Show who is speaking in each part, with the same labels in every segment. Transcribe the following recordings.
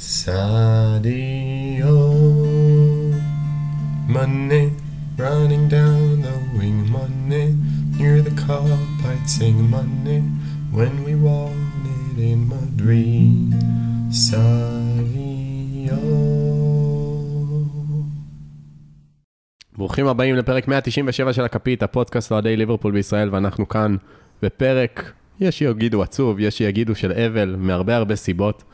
Speaker 1: Sadio Money running down the wing Money near the I'd sing Money when we it in Madrid Sadio
Speaker 2: ברוכים הבאים לפרק 197 של הכפית, הפודקאסט אוהדי ליברפול בישראל, ואנחנו כאן בפרק, יש שיגידו עצוב, יש שיגידו של אבל, מהרבה הרבה סיבות.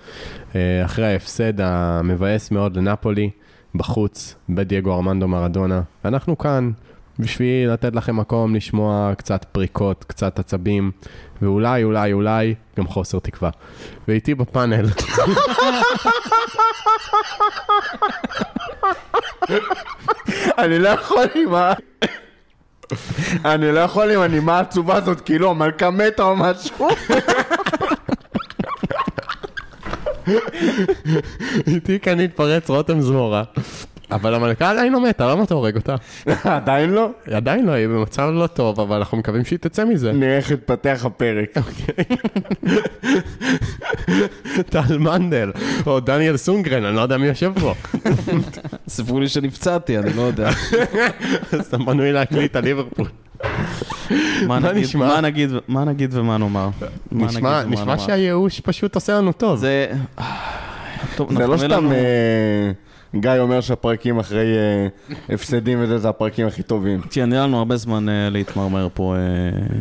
Speaker 2: אה, אחרי ההפסד המבאס מאוד לנפולי, בחוץ, בדייגו ארמנדו מרדונה, ואנחנו כאן בשביל לתת לכם מקום לשמוע קצת פריקות, קצת עצבים, ואולי, אולי, אולי, גם חוסר תקווה. ואיתי בפאנל,
Speaker 3: אני לא יכול עם ה... אני לא יכול עם הנימה העצובה הזאת, כאילו המלכה מתה או משהו.
Speaker 2: איתי כאן התפרץ רותם זמורה. אבל המלכה עדיין לא מתה, למה אתה הורג אותה?
Speaker 3: עדיין לא?
Speaker 2: עדיין לא, היא במצב לא טוב, אבל אנחנו מקווים שהיא תצא מזה.
Speaker 3: נראה איך יתפתח הפרק.
Speaker 2: טל מנדל, או דניאל סונגרן, אני לא יודע מי יושב פה.
Speaker 4: סיפרו לי שנפצעתי, אני לא יודע.
Speaker 2: אז אתה מנוי להקליט על ליברפול.
Speaker 4: מה
Speaker 2: מה
Speaker 4: נגיד-
Speaker 2: נשמע?
Speaker 4: מה נגיד- מה נגיד ומה נאמר?
Speaker 2: נשמע-? שהייאוש פשוט עושה לנו טוב.
Speaker 4: זה... טוב,
Speaker 3: זה לא סתם
Speaker 4: לנו-
Speaker 3: גיא אומר שהפרקים אחרי אה, הפסדים וזה, זה הפרקים הכי טובים.
Speaker 4: תראה, אין לנו הרבה זמן אה, להתמרמר פה. אה,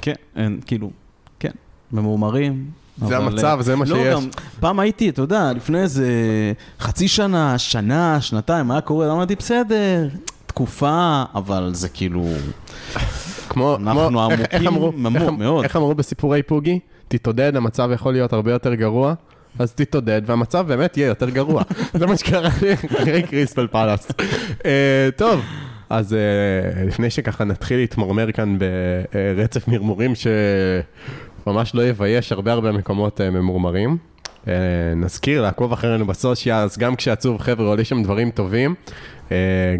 Speaker 4: כן, אין, כאילו, כן, ממורמרים.
Speaker 2: זה
Speaker 4: אבל,
Speaker 2: המצב, זה מה
Speaker 4: לא,
Speaker 2: שיש.
Speaker 4: גם פעם הייתי, אתה יודע, לפני איזה חצי שנה, שנה, שנתיים, היה קורה, אמרתי, בסדר, תקופה, אבל זה כאילו...
Speaker 2: כמו,
Speaker 4: אנחנו עמוקים
Speaker 2: איך-
Speaker 4: מאוד.
Speaker 2: איך אמרו בסיפורי פוגי? תתעודד, המצב יכול להיות הרבה יותר גרוע. אז תתעודד, והמצב באמת יהיה יותר גרוע. זה מה שקרה אחרי קריסטל פלאס. אה, טוב, אז אה, לפני שככה נתחיל להתמרמר כאן ברצף מרמורים שממש לא יבייש הרבה הרבה מקומות אה, ממורמרים. נזכיר לעקוב אחרינו ב socials, גם כשעצוב חבר'ה עולים שם דברים טובים.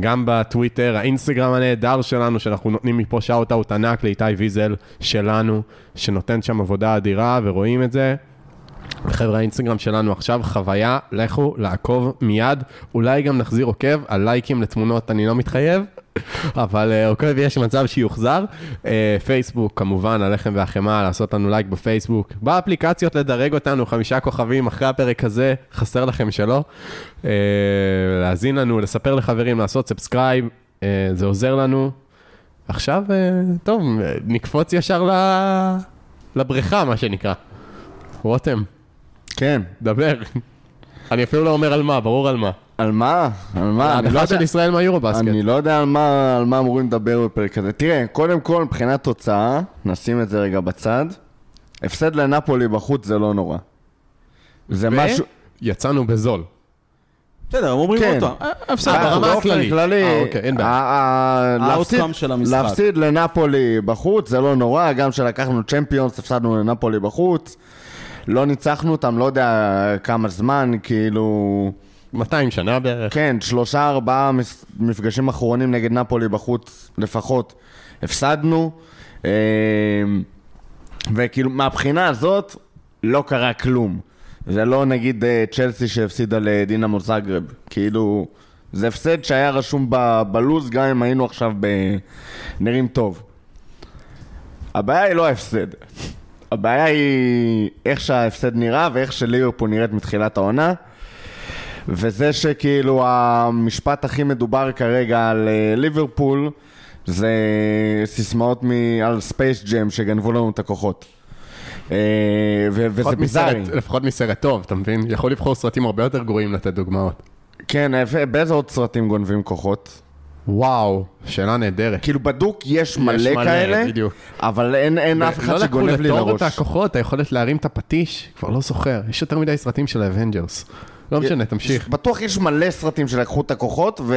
Speaker 2: גם בטוויטר, האינסטגרם הנהדר שלנו, שאנחנו נותנים מפה shout-out ענק לאיתי ויזל שלנו, שנותן שם עבודה אדירה ורואים את זה. חבר'ה, האינסטגרם שלנו עכשיו חוויה, לכו לעקוב מיד, אולי גם נחזיר עוקב על לייקים לתמונות, אני לא מתחייב, אבל אה, עוקב יש מצב שיוחזר. אה, פייסבוק, כמובן, הלחם והחמאה, לעשות לנו לייק בפייסבוק. באפליקציות לדרג אותנו, חמישה כוכבים אחרי הפרק הזה, חסר לכם שלא. אה, להאזין לנו, לספר לחברים, לעשות subscribe, זה עוזר לנו. עכשיו, טוב, נקפוץ ישר לבריכה, מה שנקרא. רותם,
Speaker 3: כן.
Speaker 2: דבר. אני אפילו לא אומר על מה, ברור על מה.
Speaker 3: על מה? על מה? אני לא
Speaker 2: ההדחה
Speaker 3: יודע-
Speaker 2: של ישראל מהיורו-בסקט.
Speaker 3: אני לא יודע על מה, על מה אמורים לדבר בפרק הזה. תראה, קודם כל, מבחינת תוצאה, נשים את זה רגע בצד. הפסד לנפולי בחוץ זה לא נורא. זה משהו...
Speaker 2: יצאנו בזול.
Speaker 4: בסדר, הם אומרים
Speaker 3: כן.
Speaker 4: אותו. בסדר,
Speaker 2: אה, ברמה הכללית.
Speaker 3: כללי,
Speaker 2: אה, אוקיי, אין בעיה.
Speaker 4: של המשחק.
Speaker 3: להפסיד לנפולי בחוץ זה לא נורא, גם כשלקחנו צ'מפיונס הפסדנו לנפולי בחוץ. לא ניצחנו אותם, לא יודע כמה זמן, כאילו...
Speaker 2: 200 שנה בערך.
Speaker 3: כן, שלושה ארבעה מפגשים אחרונים נגד נפולי בחוץ לפחות הפסדנו. אה, וכאילו, מהבחינה הזאת, לא קרה כלום. זה לא נגיד אה, צ'לסי שהפסידה לדינמו זגרב. כאילו, זה הפסד שהיה רשום ב- בלוז, גם אם היינו עכשיו ב- נראים טוב. הבעיה היא לא ההפסד. הבעיה היא איך שההפסד נראה ואיך שליברפול נראית מתחילת העונה. וזה שכאילו המשפט הכי מדובר כרגע על אה, ליברפול זה סיסמאות מ- על ספייס ג'ם שגנבו לנו את הכוחות. אה, ו- וזה ביזארי.
Speaker 2: לפחות מסרט טוב, אתה מבין? יכול לבחור סרטים הרבה יותר גרועים לתת דוגמאות.
Speaker 3: כן, באיזה עוד סרטים גונבים כוחות?
Speaker 2: וואו, שאלה נהדרת.
Speaker 3: כאילו בדוק יש מלא
Speaker 2: מלא,
Speaker 3: כאלה,
Speaker 2: בדיוק.
Speaker 3: אבל אין אין אף
Speaker 2: לא
Speaker 3: אחד
Speaker 2: לקחו
Speaker 3: שקופץ לי
Speaker 2: לתוך
Speaker 3: הראש.
Speaker 2: את הכוחות, היכולת להרים את הפטיש, כבר לא זוכר. יש יותר מדי סרטים של האבנג'רס. לא משנה, תמשיך.
Speaker 3: בטוח יש מלא סרטים שלקחו את הכוחות, ו...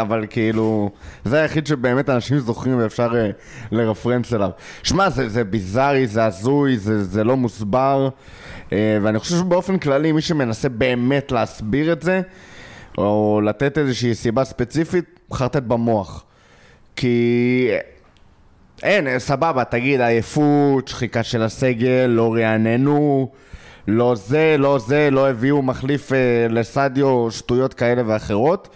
Speaker 3: אבל כאילו, זה היחיד שבאמת אנשים זוכרים ואפשר אה, לרפרנס אליו. שמע, זה, זה ביזארי, זה הזוי, זה, זה לא מוסבר, אה, ואני חושב שבאופן כללי, מי שמנסה באמת להסביר את זה, או לתת איזושהי סיבה ספציפית, חרטט במוח. כי אין, סבבה, תגיד, עייפות, שחיקה של הסגל, לא רעננו, לא זה, לא זה, לא הביאו מחליף אה, לסדיו, שטויות כאלה ואחרות.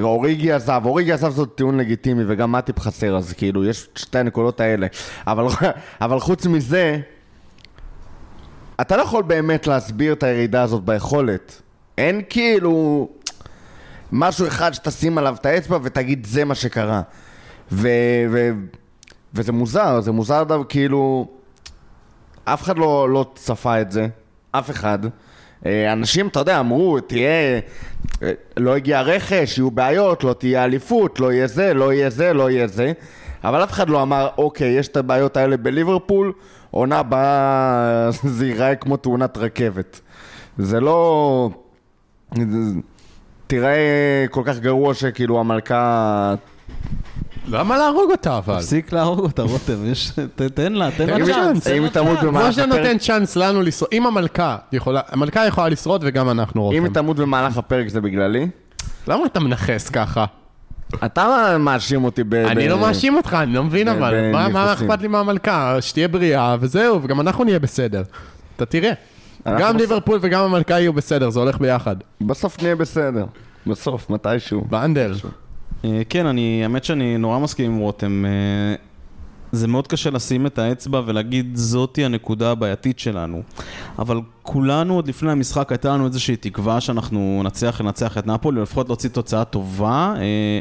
Speaker 3: אוריגי עזב, אוריגי עזב זאת טיעון לגיטימי וגם מטיפ חסר, אז כאילו, יש שתי הנקודות האלה. אבל, אבל חוץ מזה, אתה לא יכול באמת להסביר את הירידה הזאת ביכולת. אין כאילו משהו אחד שתשים עליו את האצבע ותגיד זה מה שקרה. ו, ו, וזה מוזר, זה מוזר דו, כאילו... אף אחד לא, לא צפה את זה, אף אחד. אה, אנשים, אתה יודע, אמרו, תהיה... אה, לא הגיע רכש, יהיו בעיות, לא תהיה אליפות, לא יהיה זה, לא יהיה זה, לא יהיה זה. אבל אף אחד לא אמר, אוקיי, יש את הבעיות האלה בליברפול, עונה הבאה זה ייראה כמו תאונת רכבת. זה לא... תראה כל כך גרוע שכאילו המלכה...
Speaker 2: למה להרוג אותה אבל?
Speaker 4: תפסיק להרוג אותה, רותם, יש... תן לה, תן לה צ'אנס.
Speaker 3: אם היא תמות
Speaker 2: כמו
Speaker 3: במהלך
Speaker 2: שאתה
Speaker 3: הפרק...
Speaker 2: נותן צ'אנס לנו לשרוד, אם המלכה יכולה, המלכה יכולה לשרוד וגם אנחנו
Speaker 3: אם היא
Speaker 2: רותם.
Speaker 3: תמות במהלך הפרק זה בגללי?
Speaker 2: למה אתה מנכס ככה?
Speaker 3: אתה מאשים אותי ב...
Speaker 2: אני לא מאשים אותך, אני לא מבין אבל. מה-. אכפת לי מהמלכה? שתהיה בריאה וזהו, וגם אנחנו נהיה בסדר. אתה תראה. גם. ליברפול וגם המלכה יהיו בסדר, זה הולך ביחד.
Speaker 3: בסוף נהיה בסדר. בסוף, מתישהו.
Speaker 2: באנדל.
Speaker 4: אה, כן, אני, האמת שאני נורא מסכים עם רותם. אה, זה מאוד קשה לשים את האצבע ולהגיד זאתי הנקודה הבעייתית שלנו. אבל כולנו עוד לפני המשחק הייתה לנו איזושהי תקווה שאנחנו נצליח לנצח את נפולי, או לפחות להוציא תוצאה טובה. אה,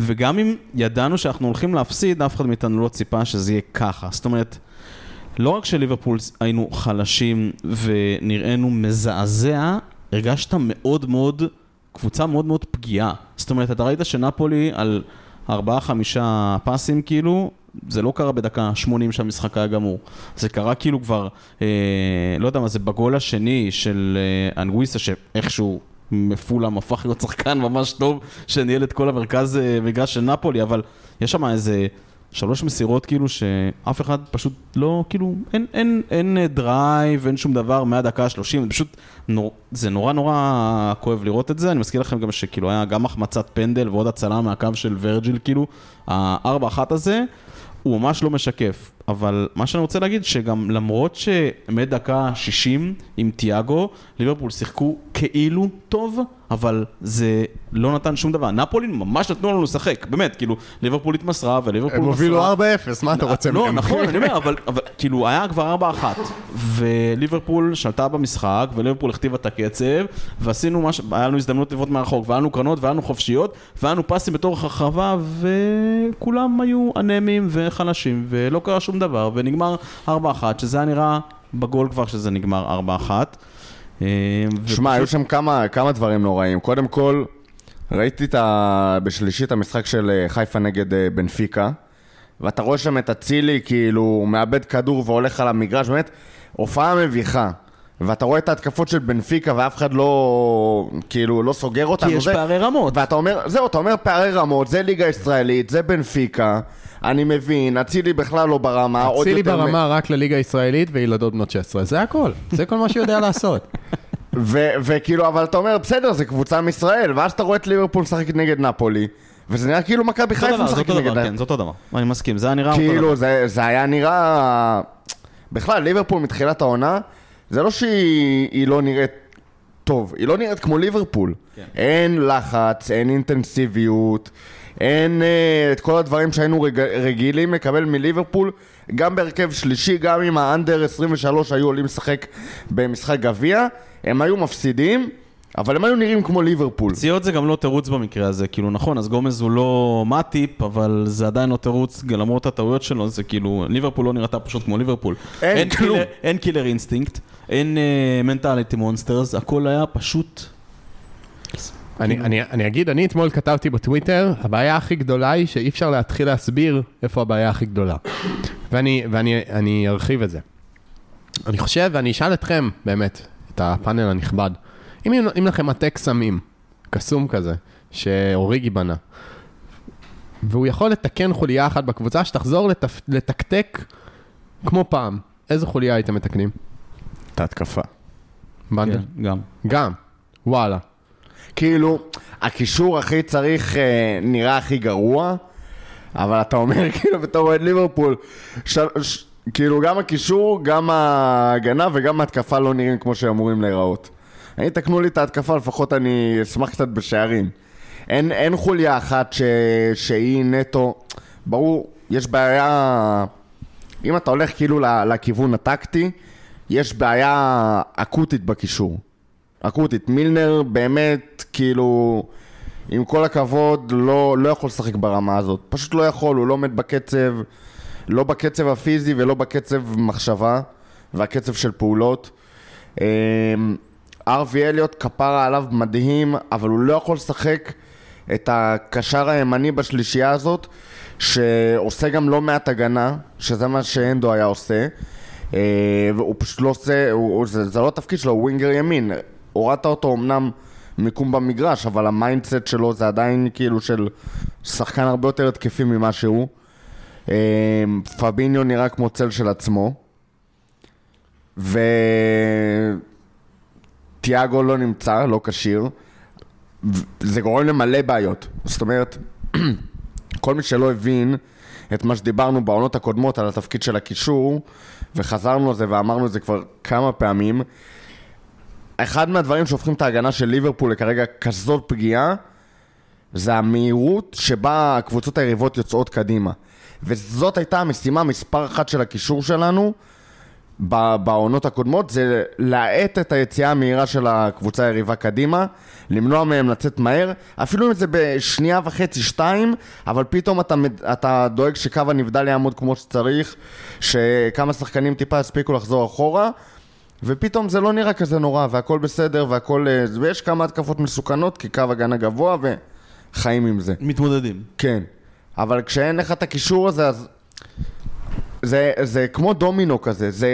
Speaker 4: וגם אם ידענו שאנחנו הולכים להפסיד, אף אחד מאיתנו לא ציפה שזה יהיה ככה. זאת אומרת, לא רק שליברפול היינו חלשים ונראינו מזעזע, הרגשת מאוד מאוד, קבוצה מאוד מאוד פגיעה. זאת אומרת, אתה ראית שנפולי על ארבעה, חמישה פסים כאילו, זה לא קרה בדקה 80 שהמשחק היה גמור. זה קרה כאילו כבר, אה, לא יודע מה, זה בגול השני של אה, אנגוויסה, שאיכשהו מפולאם הפך להיות שחקן ממש טוב, שניהל את כל המרכז אה, מגרש של נפולי, אבל יש שם איזה... שלוש מסירות כאילו שאף אחד פשוט לא, כאילו, אין, אין, אין אה, drive, אין שום דבר מהדקה ה-30, זה פשוט, נור, זה נורא נורא כואב לראות את זה, אני מזכיר לכם גם שכאילו היה גם החמצת פנדל ועוד הצלה מהקו של ורג'יל, כאילו, הארבע אחת הזה, הוא ממש לא משקף, אבל מה שאני רוצה להגיד, שגם למרות שמדקה 60 עם תיאגו, ליברפול שיחקו כאילו טוב, אבל זה לא נתן שום דבר. נפולי ממש נתנו לנו לשחק, באמת, כאילו, ליברפול התמסרה וליברפול
Speaker 2: הם. הובילו 4-0, מה אתה רוצה
Speaker 4: לא,
Speaker 2: מהם?
Speaker 4: נכון, אני אומר, אבל, אבל כאילו היה כבר 4-1, וליברפול שלטה במשחק, וליברפול הכתיבה את הקצב, ועשינו מה ש... היה לנו הזדמנות לבעוט מהרחוק, והיה לנו קרנות, והיה לנו חופשיות, והיה לנו פסים בתוך הרחבה, וכולם היו אנמים וחלשים, ולא קרה שום דבר, ונגמר 4-1, שזה היה נראה בגול כבר שזה נגמר 4-1. אה,
Speaker 3: שמע, היו שם כמה, כמה דברים נוראים. קודם כל, ראיתי את ה... בשלישית המשחק של אה, חיפה נגד אה, בנפיקה, ואתה רואה שם את אצילי, כאילו, הוא מאבד כדור והולך על המגרש, באמת, הופעה מביכה. ואתה רואה את ההתקפות של בנפיקה ואף אחד לא, כאילו, לא סוגר אותנו.
Speaker 4: כי יש
Speaker 3: זה-
Speaker 4: פערי רמות.
Speaker 3: ואתה אומר, זהו, אתה אומר פערי רמות, זה ליגה ישראלית, זה בנפיקה, אני מבין, אצילי בכלל לא ברמה,
Speaker 2: אצילי
Speaker 3: יותר מ-
Speaker 2: ברמה רק לליגה הישראלית וילדות בנות 16, זה הכל. זה כל מה שהוא יודע לעשות.
Speaker 3: ו- וכאילו, אבל אתה אומר, בסדר, זה קבוצה מישראל, ואז אתה רואה את ליברפול משחקת נגד נפולי, וזה נראה כאילו מכבי חיפה משחקת נגד
Speaker 4: דבר,
Speaker 3: נפולי.
Speaker 4: כן, זה אותו דבר. אני מסכים, זה היה נראה.
Speaker 3: כאילו, זה, זה היה נראה... בכלל, ליברפול מתחילת העונה, זה לא שהיא היא לא נראית טוב, היא לא נראית כמו ליברפול.
Speaker 4: כן.
Speaker 3: אין לחץ, אין אינטנסיביות, אין אה, את כל הדברים שהיינו רג, רגילים לקבל מליברפול, גם בהרכב שלישי, גם אם ה under 23 היו עולים לשחק במשחק גביע, הם היו מפסידים, אבל הם היו נראים כמו ליברפול.
Speaker 4: פציעות זה גם לא תירוץ במקרה הזה, כאילו נכון, אז גומז הוא לא מאטיפ, אבל זה עדיין לא תירוץ, למרות הטעויות שלו, זה כאילו, ליברפול לא נראתה פשוט כמו ליברפול.
Speaker 3: אין כלום.
Speaker 4: קילר, אין killer instinct, אין mentality monsters, הכל היה פשוט...
Speaker 2: אני, אני, אני אגיד, אני אתמול כתבתי בטוויטר, הבעיה הכי גדולה היא שאי אפשר להתחיל להסביר איפה הבעיה הכי גדולה. ואני, ואני אני ארחיב את זה. אני חושב, ואני אשאל אתכם, באמת, את הפאנל הנכבד, אם נותנים לכם מטה קסמים, קסום כזה, שאוריגי בנה, והוא יכול לתקן חוליה אחת בקבוצה שתחזור לתפ... לתקתק כמו פעם, איזה חוליה הייתם מתקנים?
Speaker 3: את ההתקפה.
Speaker 2: בנדל?
Speaker 4: כן, גם.
Speaker 2: גם. וואלה.
Speaker 3: כאילו, הקישור הכי צריך, אה, נראה הכי גרוע, אבל אתה אומר כאילו בתור אוהד ליברפול, של, ש, כאילו גם הקישור, גם ההגנה וגם ההתקפה לא נראים כמו שהם אמורים להיראות. אני, תקנו לי את ההתקפה, לפחות אני אשמח קצת בשערים. אין, אין חוליה אחת ש, שהיא נטו, ברור, יש בעיה, אם אתה הולך כאילו לכיוון הטקטי, יש בעיה אקוטית בקישור. אקוטית. מילנר באמת, כאילו, עם כל הכבוד, לא, לא יכול לשחק ברמה הזאת. פשוט לא יכול, הוא לא עומד בקצב, לא בקצב הפיזי ולא בקצב מחשבה, והקצב של פעולות. אמ, ארווי אליוט כפרה עליו מדהים, אבל הוא לא יכול לשחק את הקשר הימני בשלישייה הזאת, שעושה גם לא מעט הגנה, שזה מה שהנדו היה עושה. אה, והוא פשוט לא עושה, הוא, הוא- זה, זה לא התפקיד שלו, הוא winger ימין. הורדת אותו אמנם מיקום במגרש, אבל ה mindset שלו זה עדיין כאילו של שחקן הרבה יותר התקפי ממה שהוא. אה, פביניו נראה כמו צל של עצמו. וטיאגו לא נמצא, לא כשיר. זה גורם למלא בעיות. זאת אומרת, כל מי שלא הבין את מה שדיברנו בעונות הקודמות על התפקיד של הקישור, וחזרנו על זה ואמרנו את זה כבר כמה פעמים, אחד מהדברים שהופכים את ההגנה של ליברפול לכרגע כזאת פגיעה, זה המהירות שבה הקבוצות היריבות יוצאות קדימה. וזאת הייתה המשימה מספר אחת של הקישור שלנו בעונות הקודמות, זה להאט את היציאה המהירה של הקבוצה היריבה קדימה, למנוע מהם לצאת מהר, אפילו אם זה בשנייה וחצי, שתיים, אבל פתאום אתה, אתה דואג שקו הנבדל יעמוד כמו שצריך, שכמה שחקנים טיפה יספיקו לחזור אחורה, ופתאום זה לא נראה כזה נורא, והכל בסדר, והכל... אה, ויש כמה התקפות מסוכנות, כי קו הגנה גבוה, וחיים עם זה.
Speaker 4: מתמודדים.
Speaker 3: כן, אבל כשאין לך את הקישור הזה, אז זה, זה כמו דומינו כזה, זה,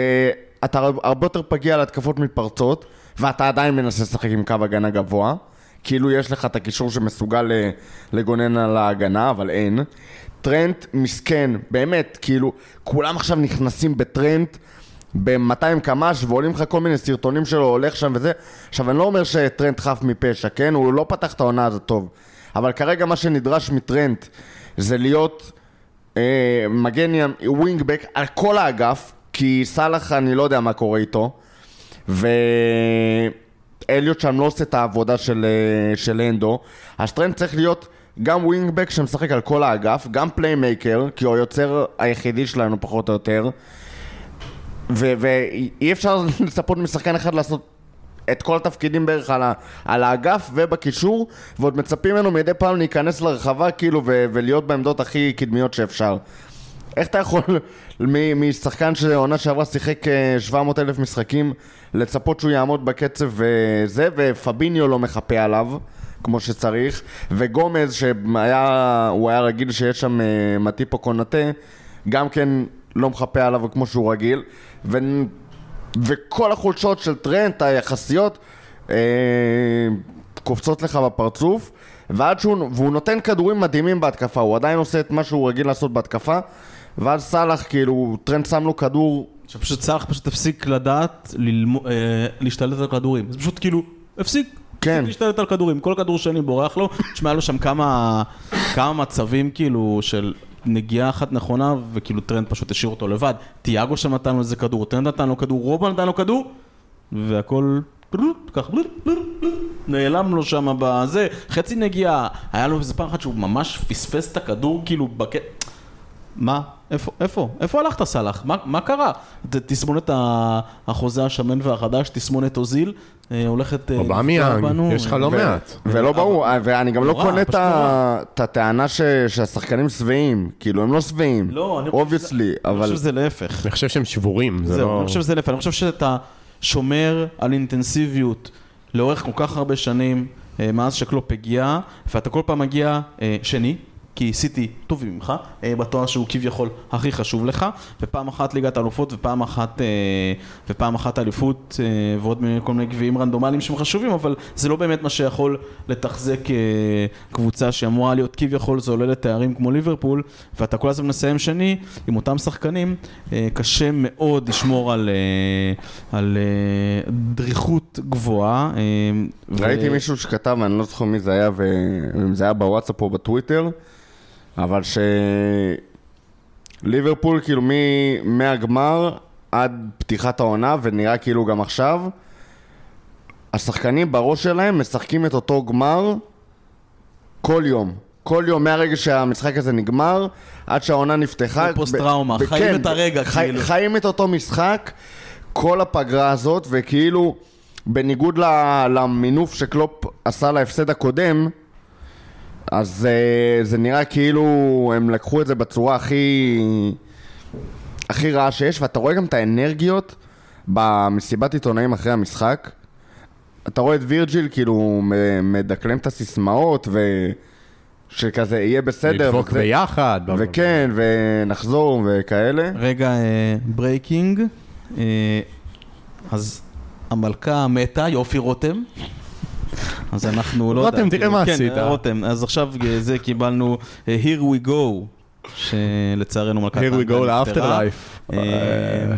Speaker 3: אתה הרבה יותר פגיע להתקפות מתפרצות, ואתה עדיין מנסה לשחק עם קו הגנה גבוה, כאילו יש לך את הקישור שמסוגל ל- לגונן על ההגנה, אבל אין. טרנט מסכן, באמת, כאילו, כולם עכשיו נכנסים בטרנט ב-200 קמ"ש ועולים לך כל מיני סרטונים שלו, הולך שם וזה. עכשיו, אני לא אומר שטרנט חף מפשע, כן? הוא לא פתח את העונה הזאת טוב. אבל כרגע מה שנדרש מטרנט זה להיות אה, מגן ים, wingback על כל האגף, כי סאלח אני לא יודע מה קורה איתו, ואליוט שם לא עושה את העבודה של, אה, של הנדו, אז טרנט צריך להיות גם wingback שמשחק על כל האגף, גם playmaker, כי הוא היוצר היחידי שלנו פחות או יותר, ואי אפשר לצפות משחקן אחד לעשות את כל התפקידים בערך על, ה- על האגף ובקישור, ועוד מצפים ממנו מדי פעם להיכנס לרחבה כאילו ו- ולהיות בעמדות הכי קדמיות שאפשר. איך אתה יכול משחקן שעונה שעברה שיחק 700 אלף משחקים לצפות שהוא יעמוד בקצב וזה, ופביניו לא מחפה עליו כמו שצריך, וגומז שהיה, הוא היה רגיל שיש שם אה, מטיפו קונטה, גם כן לא מחפה עליו כמו שהוא רגיל, ו... וכל החולשות של טרנט היחסיות אה, קופצות לך בפרצוף ועד שהוא, והוא נותן כדורים מדהימים בהתקפה, הוא עדיין עושה את מה שהוא רגיל לעשות בהתקפה ואז סאלח כאילו, טרנט שם לו כדור
Speaker 4: שפשוט סאלח פשוט הפסיק לדעת ללמו- אה, להשתלט על כדורים. זה פשוט כאילו, הפסיק.
Speaker 3: כן.
Speaker 4: הפסיק להשתלט על כדורים, כל כדור שני בורח לו, תשמע, לו שם כמה, כמה מצבים כאילו של נגיעה אחת נכונה, וכאילו טרנט פשוט השאיר אותו לבד. טיאגו שם נתן לו איזה כדור, טרנט נתן לו כדור, רובו נתן לו כדור, והכל ככה, נעלם לו שם בזה, חצי נגיעה, היה לו איזה פעם אחת שהוא ממש פספס את הכדור כאילו בק... מה? איפה? איפה? איפה הלכת סאלח? מה, מה קרה? ת- תסמונת החוזה השמן והחדש, תסמונת אוזיל, אה, הולכת... אה,
Speaker 2: אובמיאנג. יש לך לא מעט.
Speaker 3: ולא ברור, ואני גם לא קונה את הטענה שהשחקנים שבעים, כאילו הם לא שבעים,
Speaker 4: לא, אני
Speaker 3: obviously,
Speaker 4: אני
Speaker 3: אבל
Speaker 4: חושב שזה להפך.
Speaker 2: אני חושב שהם שבורים, זה לא...
Speaker 4: אני חושב שזה להפך. אני חושב שאתה שומר על אינטנסיביות לאורך כל כך הרבה שנים, אה, מאז שקלופ הגיע, ואתה כל פעם מגיע אה, שני. כי סיטי טובים ממך, אה, בתואר שהוא כביכול הכי חשוב לך, ופעם אחת ליגת האלופות ופעם אחת, אה, ופעם אחת אליפות אה, ועוד כל מיני גביעים רנדומליים שהם חשובים, אבל זה לא באמת מה שיכול לתחזק קבוצה שאמורה להיות כביכול זוללת תארים כמו ליברפול, ואתה כל הזמן מסיים שני עם אותם שחקנים, קשה מאוד לשמור על, על דריכות גבוהה. אה, ו-
Speaker 3: ראיתי מישהו שכתב, אני לא זוכר מי זה היה, ואם זה היה בוואטסאפ או בטוויטר, אבל ש... ליברפול כאילו מ- מהגמר עד פתיחת העונה, ונראה כאילו גם עכשיו, השחקנים בראש שלהם משחקים את אותו גמר כל יום. כל יום, מהרגע שהמשחק הזה נגמר, עד שהעונה נפתחה.
Speaker 4: זה פוסט-טראומה,
Speaker 3: ב-
Speaker 4: חיים
Speaker 3: כן,
Speaker 4: את הרגע,
Speaker 3: חי-
Speaker 4: כאילו.
Speaker 3: חיים את אותו משחק כל הפגרה הזאת, וכאילו, בניגוד ל- למינוף שקלופ עשה להפסד הקודם, אז uh, זה נראה כאילו הם לקחו את זה בצורה הכי... הכי רעה שיש, ואתה רואה גם את האנרגיות במסיבת עיתונאים אחרי המשחק. אתה רואה את וירג'יל כאילו מדקלם את הסיסמאות, ושכזה יהיה בסדר.
Speaker 2: לדפוק
Speaker 3: וזה-
Speaker 2: ביחד.
Speaker 3: וכן, ונחזור וכאלה.
Speaker 4: רגע, breaking. אז המלכה מתה, יופי רותם. אז אנחנו, לא יודע.
Speaker 2: רותם, תראה
Speaker 4: כאילו,
Speaker 2: מה
Speaker 4: כן,
Speaker 2: עשית.
Speaker 4: רותם, אז עכשיו זה קיבלנו אה, Here we go, שלצערנו מלכת
Speaker 2: Here we go
Speaker 4: ל
Speaker 2: afterlife.
Speaker 4: אה,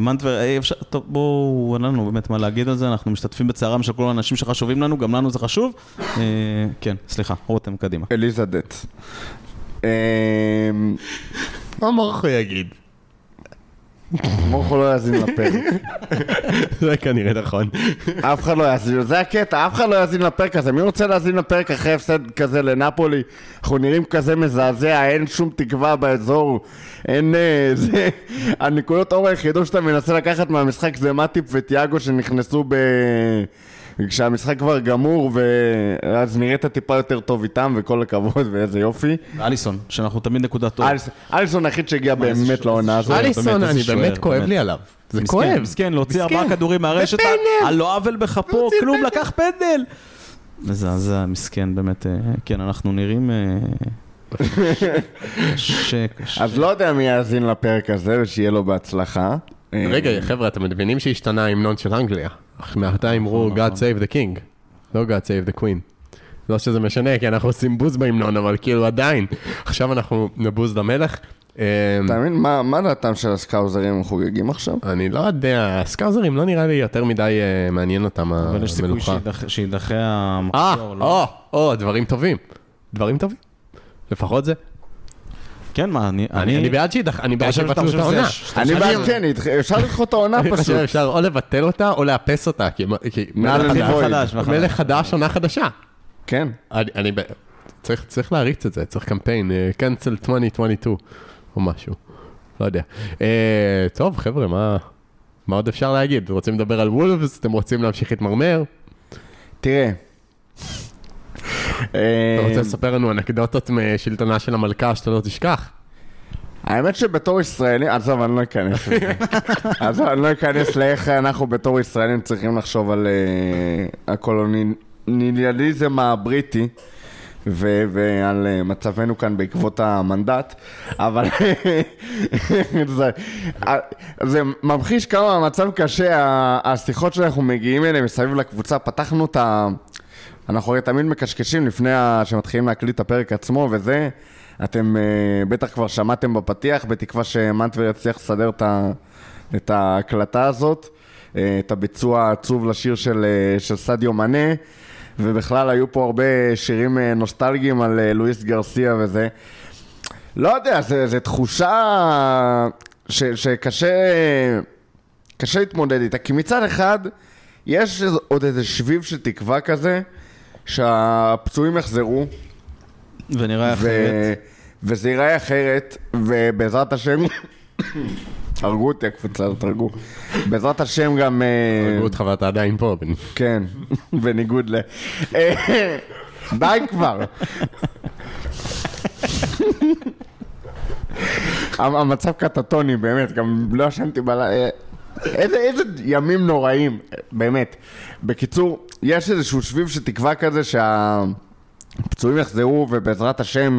Speaker 4: מנטבר, אה, אפשר, טוב, בואו, אין לנו באמת מה להגיד על זה, אנחנו משתתפים בצערם של כל האנשים שחשובים לנו, גם לנו זה חשוב. כן, סליחה, רותם, קדימה.
Speaker 3: אליזדת. אמ,
Speaker 2: מה מורכו יגיד?
Speaker 3: מורכו לא יאזין לפרק.
Speaker 2: זה כנראה נכון.
Speaker 3: אף אחד לא יאזין, זה הקטע, אף אחד לא יאזין לפרק הזה. מי רוצה להאזין לפרק אחרי הפסד כזה לנפולי? אנחנו נראים כזה מזעזע, אין שום תקווה באזור, אין... אה, זה... הנקודות אור היחידות שאתה מנסה לקחת מהמשחק זה מטיפ וטיאגו שנכנסו ב... כשהמשחק כבר גמור, ואז נראית טיפה יותר טוב איתם, וכל הכבוד, ואיזה יופי.
Speaker 4: אליסון, שאנחנו תמיד נקודה טוב.
Speaker 3: אליס- אליסון היחיד שהגיע באמת
Speaker 4: ש-
Speaker 3: לעונה הזאת.
Speaker 2: אליסון, אני באמת כואב
Speaker 4: באמת.
Speaker 2: לי עליו. זה
Speaker 4: מסכן,
Speaker 2: כואב.
Speaker 4: מסכן, להוציא. ארבעה כדורים מהרשת. על לא עוול בכפו, כלום,
Speaker 2: פנדל.
Speaker 4: לקח פנדל. מזעזע, מסכן, באמת, אה, כן, אנחנו נראים... אה, קשה, קשה.
Speaker 3: אז לא יודע מי יאזין לפרק הזה, ושיהיה לו בהצלחה. אה,
Speaker 2: רגע, חבר'ה, אתם מבינים שהשתנה ההמנון של אנגליה? אך מעתה אמרו God save the king, לא God save the queen. לא שזה משנה, כי אנחנו עושים בוז בהמנון, אבל כאילו עדיין. עכשיו אנחנו נבוז למלך. אמ,
Speaker 3: אתה מבין? מה- מה דעתם של הסקאוזרים חוגגים עכשיו?
Speaker 2: אני לא יודע, הסקאוזרים לא נראה לי יותר מדי אה, מעניין אותם
Speaker 4: אבל יש סיכוי
Speaker 2: המלוכה.
Speaker 4: שיידח- שיידחה
Speaker 2: אה,
Speaker 4: המחזור. לא?
Speaker 2: או, או, דברים טובים. דברים טובים. לפחות זה.
Speaker 4: כן, מה, אני...
Speaker 2: אני אני בעד שידח, אני בעד שיבטלו את העונה.
Speaker 3: אני בעד כן, אפשר לדחות את העונה
Speaker 2: אני
Speaker 3: פשוט.
Speaker 2: חושב אפשר או לבטל אותה או לאפס אותה, כי מלך. חדש-
Speaker 4: מחדש,
Speaker 2: מלך חדש, עונה חדשה.
Speaker 3: כן.
Speaker 2: אני, אני, ב- צריך, צריך להריץ את זה, צריך קמפיין, uh, cancel 2022 או משהו, לא יודע. Uh, טוב, חבר'ה, מה, מה עוד אפשר להגיד? רוצים לדבר על וולפס? אתם רוצים להמשיך להתמרמר?
Speaker 3: תראה.
Speaker 2: אתה
Speaker 3: אה,
Speaker 2: רוצה לספר לנו אנקדוטות משלטונה של המלכה שאתה לא תשכח?
Speaker 3: האמת שבתור ישראלי, עזוב, אני לא אכנס לזה. עזוב, אני לא אכנס לאיך אנחנו בתור ישראלים צריכים לחשוב על אה, הקולוניאליזם הבריטי. ו- ועל אה, מצבנו כאן בעקבות המנדט, אבל זה, זה ממחיש כמה המצב קשה, השיחות שאנחנו מגיעים אליהן מסביב לקבוצה, פתחנו את ה... אנחנו הרי תמיד מקשקשים לפני שמתחילים להקליט את הפרק עצמו וזה, אתם uh, בטח כבר שמעתם בפתיח, בתקווה שמנטבר יצליח לסדר את, את ההקלטה הזאת, uh, את הביצוע העצוב לשיר של, uh, של סדיו מנה, ובכלל היו פה הרבה שירים uh, נוסטלגיים על uh, לואיס גרסיה וזה. לא יודע, זו תחושה ש, שקשה קשה להתמודד איתה, כי מצד אחד יש עוד איזה שביב של תקווה כזה, שהפצועים יחזרו,
Speaker 4: ונראה
Speaker 3: ו...
Speaker 4: אחרת.
Speaker 3: וזה ייראה אחרת, ובעזרת השם, הרגו אותי הקבוצה הזאת, הרגו. בעזרת השם גם... אה,
Speaker 2: הרגו אותך ואתה עדיין פה.
Speaker 3: כן, בניגוד ל... אה, די כבר. המ- המצב קטטוני, באמת, גם לא ישנתי בלילה. איזה, איזה ימים נוראים, באמת. בקיצור, יש איזשהו שביב של תקווה כזה שהפצועים יחזרו ובעזרת השם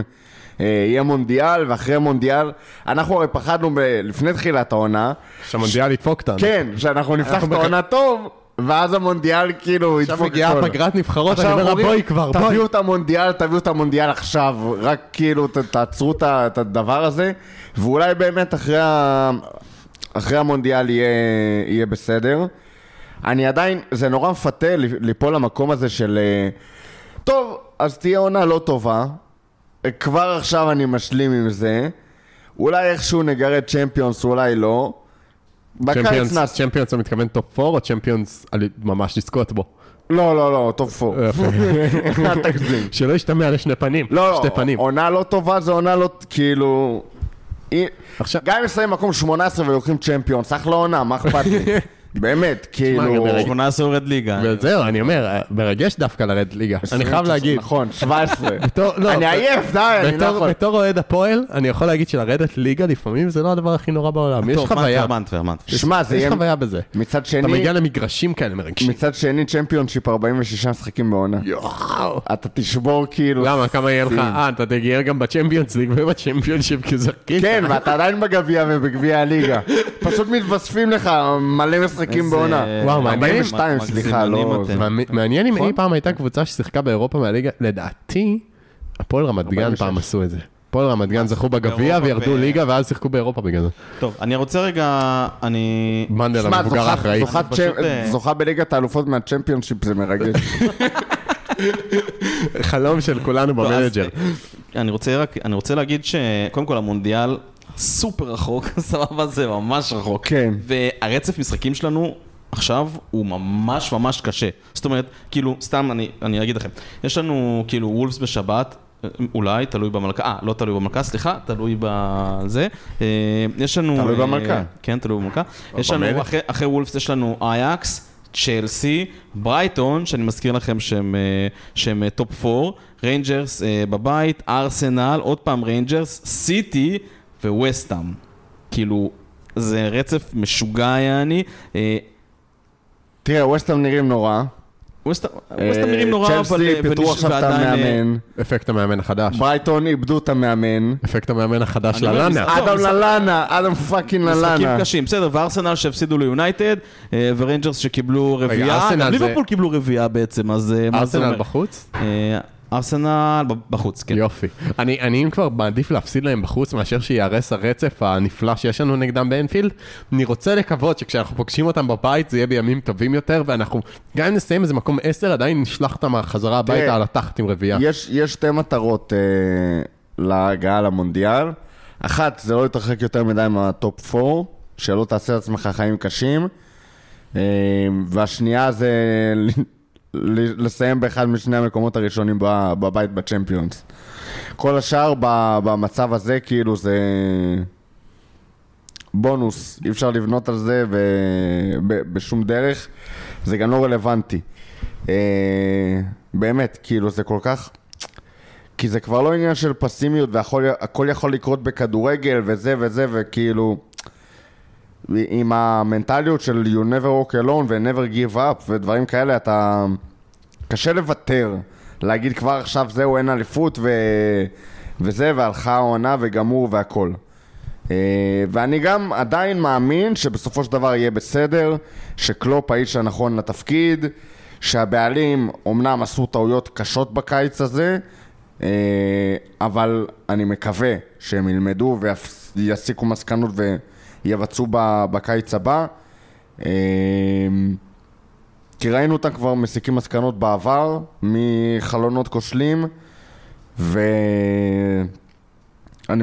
Speaker 3: אה, יהיה מונדיאל, ואחרי מונדיאל, אנחנו הרי פחדנו ב- לפני תחילת העונה,
Speaker 2: שהמונדיאל ידפוק אותנו.
Speaker 3: כן, שאנחנו נפתח את העונה טוב, ואז המונדיאל כאילו
Speaker 2: עכשיו
Speaker 3: ידפוק
Speaker 2: מגיעה
Speaker 3: הכל.
Speaker 2: פגרת נבחרות, אני
Speaker 3: עכשיו
Speaker 2: אומר לה
Speaker 3: אומרים,
Speaker 2: בואי כבר, בואי.
Speaker 3: תביאו את המונדיאל, תביאו את המונדיאל עכשיו, רק כאילו ת- תעצרו את ה- את הדבר הזה, ואולי באמת אחרי, ה... אחרי המונדיאל יהיה, יהיה בסדר. אני עדיין, זה נורא מפתה ליפול למקום הזה של, אה, טוב, אז תהיה עונה לא טובה, כבר עכשיו אני משלים עם זה, אולי איכשהו נגרד צ'מפיונס, אולי לא. בקיץ נעשה...
Speaker 2: צ'מפיונס, אתה מתכוון top 4 או צ'מפיונס ממש לזכות בו?
Speaker 3: לא, לא, לא, טוב פור. אל תגזים.
Speaker 2: שלא ישתמע לשני פנים.
Speaker 3: לא, לא. עונה לא טובה זה עונה לא, כאילו... גם אם נסיים מקום 18 ולוקחים צ'מפיונס, אחלה עונה, מה אכפת לי? באמת, כאילו...
Speaker 2: גם ברגע-
Speaker 4: 18 יורד ליגה.
Speaker 2: וזהו, אני אומר, מרגש דווקא לרדת ליגה. אני חייב להגיד,
Speaker 3: נכון, 17.
Speaker 2: בתור- לא,
Speaker 3: אני עייף, די, אני לא יכול.
Speaker 2: בתור אוהד הפועל, אני יכול להגיד שלרדת ליגה לפעמים זה לא הדבר הכי נורא בעולם. יש חוויה.
Speaker 3: שמע, זה
Speaker 2: יש. חוויה בזה.
Speaker 3: מצד
Speaker 2: אתה
Speaker 3: שני,
Speaker 2: מגיע למגרשים כאלה מרגשים.
Speaker 3: מצד שני צ'מפיונשיפ 46 משחקים בעונה.
Speaker 2: יואו.
Speaker 3: אתה תשבור כאילו...
Speaker 2: למה, כמה יהיה לך? אה, אתה תגיע גם בצ'מפיונס ליג ובצ'מפיונשיפ כזכית.
Speaker 3: כן, ואתה עדיין בגביע ובגביע הליגה. פשוט מתווספים לך מלא משחקים
Speaker 4: איזה-
Speaker 3: בעונה.
Speaker 2: וואו, מעניין.
Speaker 3: 42, סליחה, לא...
Speaker 2: מעניין- אם
Speaker 3: נכון.
Speaker 2: אי פעם הייתה קבוצה ששיחקה באירופה מהליגה, לדעתי, הפועל רמת גן
Speaker 3: 46.
Speaker 2: פעם עשו את זה. הפועל רמת גן זכו בגביע וירדו
Speaker 4: ו-
Speaker 2: ליגה ואז שיחקו באירופה בגלל זה.
Speaker 4: טוב, אני רוצה רגע, אני...
Speaker 2: מנדל המבוגר האחראי.
Speaker 3: זוכה
Speaker 4: אה,
Speaker 3: זוכה בליגת האלופות מהצ'מפיונשיפ זה מרגש.
Speaker 2: חלום של כולנו במנג'ר.
Speaker 4: אה, אני רוצה רק, אני רוצה להגיד שקודם כל המונדיאל סופר רחוק, סבבה, זה ממש רחוק.
Speaker 3: כן.
Speaker 4: והרצף משחקים שלנו עכשיו הוא ממש ממש קשה. זאת אומרת, כאילו, סתם אני, אני אגיד לכם, יש לנו כאילו וולפס בשבת, אולי, תלוי במלכה, אה, לא תלוי במלכה, סליחה, תלוי בזה. אה, יש לנו...
Speaker 3: תלוי
Speaker 4: אה,
Speaker 3: במלכה.
Speaker 4: כן, תלוי במלכה. יש לנו. אחרי, אחרי וולפס יש לנו אייקס, צ'לסי, ברייטון, שאני מזכיר לכם שהם, אה, שהם אה, top 4, ריינג'רס בבית, ארסנל, עוד פעם ריינג'רס, סיטי וווסטאם. כאילו, זה רצף משוגע יעני. אה,
Speaker 3: תראה, ווסטהאם נראים נורא.
Speaker 4: ווסטהאם ווסטהאם נראים נורא, אבל...
Speaker 3: צ'לסי
Speaker 4: אה, פיטרו
Speaker 3: עכשיו את
Speaker 4: אה,
Speaker 3: המאמן.
Speaker 2: אפקט המאמן החדש.
Speaker 3: ברייטון איבדו את המאמן.
Speaker 2: אפקט המאמן החדש
Speaker 4: אדם
Speaker 2: ללאנה.
Speaker 3: אדם ללאנה, אדם fucking
Speaker 4: משחקים
Speaker 3: ללאנה.
Speaker 4: קשים, בסדר, וארסנל שהפסידו ליונייטד, אה, וריינג'רס שקיבלו רביעייה, ליברפול קיבלו רביעייה בעצם, אז אה,
Speaker 2: ארסנל? בחוץ?
Speaker 4: ארסנל בחוץ, כן.
Speaker 2: יופי. אני, אני אם כבר מעדיף להפסיד להם בחוץ מאשר שייהרס הרצף הנפלא שיש לנו נגדם באנפילד. אני רוצה לקוות שכשאנחנו פוגשים אותם בבית זה יהיה בימים טובים יותר, ואנחנו, גם אם נסיים איזה מקום 10, עדיין נשלח אותם חזרה הביתה
Speaker 3: תראה,
Speaker 2: על התחת עם רביעייה.
Speaker 3: יש, יש שתי מטרות אה, להגעה למונדיאל. אחת, זה לא להתרחק יותר מדי מהטופ 4, שלא תעשה לעצמך חיים קשים. אה, והשנייה זה לסיים באחד משני המקומות הראשונים בבית בצ'מפיונס. כל השאר במצב הזה, כאילו זה בונוס, אי אפשר לבנות על זה ו- בשום דרך, זה גם לא רלוונטי. אה, באמת, כאילו זה כל כך... כי זה כבר לא עניין של פסימיות והכל יכול לקרות בכדורגל וזה וזה וכאילו עם המנטליות של you never walk alone ו-never give up ודברים כאלה אתה קשה לוותר להגיד כבר עכשיו זהו אין אליפות ו... וזה והלכה העונה וגמור והכל. אה, ואני גם עדיין מאמין שבסופו של דבר יהיה בסדר שקלופ האיש הנכון לתפקיד שהבעלים אומנם עשו טעויות קשות בקיץ הזה אה, אבל אני מקווה שהם ילמדו ויסיקו מסקנות ויבצעו ב- בקיץ הבא. אה, כי ראינו אותם כבר מסיקים מסקנות בעבר מחלונות כושלים ואני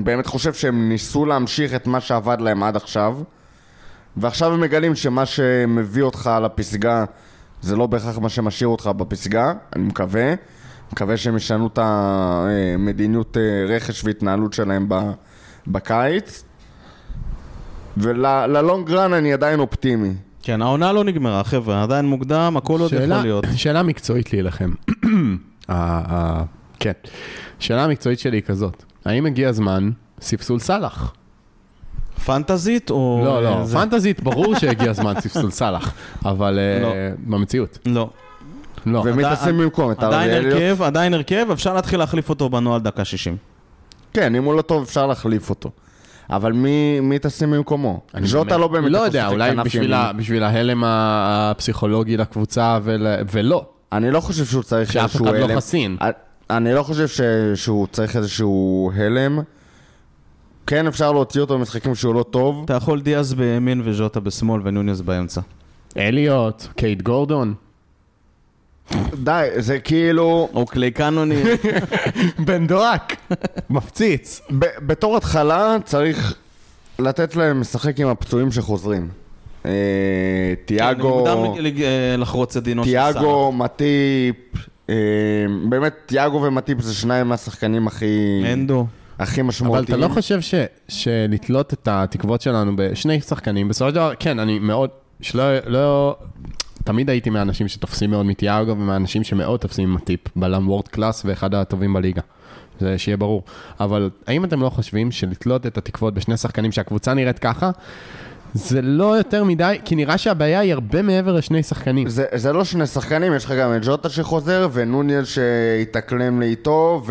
Speaker 3: באמת חושב שהם ניסו להמשיך את מה שעבד להם עד עכשיו ועכשיו הם מגלים שמה שמביא אותך לפסגה זה לא בהכרח מה שמשאיר אותך בפסגה, אני מקווה. מקווה שהם ישנו את המדיניות אה, רכש והתנהלות שלהם בקיץ. וללונג רן אני עדיין אופטימי.
Speaker 4: כן, העונה לא נגמרה, חבר'ה, עדיין מוקדם, הכל עוד יכול להיות.
Speaker 2: שאלה מקצועית לי אליכם. כן. שאלה המקצועית שלי היא כזאת, האם הגיע הזמן ספסול סאלח?
Speaker 4: פנטזית או...
Speaker 2: לא, לא,
Speaker 4: זה?
Speaker 2: פנטזית ברור שהגיע הזמן ספסול סאלח, אבל אה,
Speaker 4: לא.
Speaker 2: במציאות,
Speaker 4: לא.
Speaker 2: לא.
Speaker 3: ומי תשים במקום?
Speaker 4: עדיין? הרכב, עדיין הרכב, אפשר להתחיל להחליף אותו בנוהל דקה 60.
Speaker 3: כן, אם הוא לא טוב אפשר להחליף אותו. אבל מי, מי תשים במקומו?
Speaker 2: אני
Speaker 3: ז'וטה לא באמת
Speaker 2: לא יודע, אולי בשביל. ה- בשביל ההלם הפסיכולוגי לקבוצה ול- ולא.
Speaker 3: אני לא חושב שהוא צריך
Speaker 2: שאף
Speaker 3: איזשהו
Speaker 2: אחד לא
Speaker 3: הלם.
Speaker 2: חסין.
Speaker 3: אני לא חושב ש... שהוא צריך איזשהו הלם. כן, אפשר להוציא אותו במשחקים שהוא לא טוב.
Speaker 4: אתה יכול דיאז בימין וז'וטה בשמאל ונוניוס באמצע.
Speaker 2: אליוט, קייט גורדון.
Speaker 3: די, זה כאילו...
Speaker 4: או קאנוני.
Speaker 2: בן דואק. מפציץ.
Speaker 3: בתור התחלה צריך לתת להם לשחק עם הפצועים שחוזרים. אה, תיאגו,
Speaker 4: כן, מוקדם אה, לחרוץ את דינו של סאלח.
Speaker 3: תיאגו, מטיפ, אה, באמת תיאגו ומטיפ זה שניים מהשחקנים הכי,
Speaker 4: אנדו.
Speaker 3: הכי
Speaker 2: אבל
Speaker 3: משמעותיים.
Speaker 2: אתה לא חושב ש, שלתלות את התקוות שלנו בשני שחקנים, בסופו של דבר, כן, אני מאוד, שלא, לא, תמיד הייתי מהאנשים שתופסים מאוד מתיאגו ומהאנשים שמאוד תופסים עם הטיפ, בלם וורד קלאס ואחד הטובים בליגה. זה שיהיה ברור. אבל האם אתם לא חושבים שלתלות את התקוות בשני שחקנים שהקבוצה נראית ככה, זה לא יותר מדי, כי נראה שהבעיה היא הרבה מעבר לשני שחקנים.
Speaker 3: זה, זה לא שני שחקנים, יש לך גם את ג'וטה שחוזר, ונוניאל שהתאקלם לאיתו,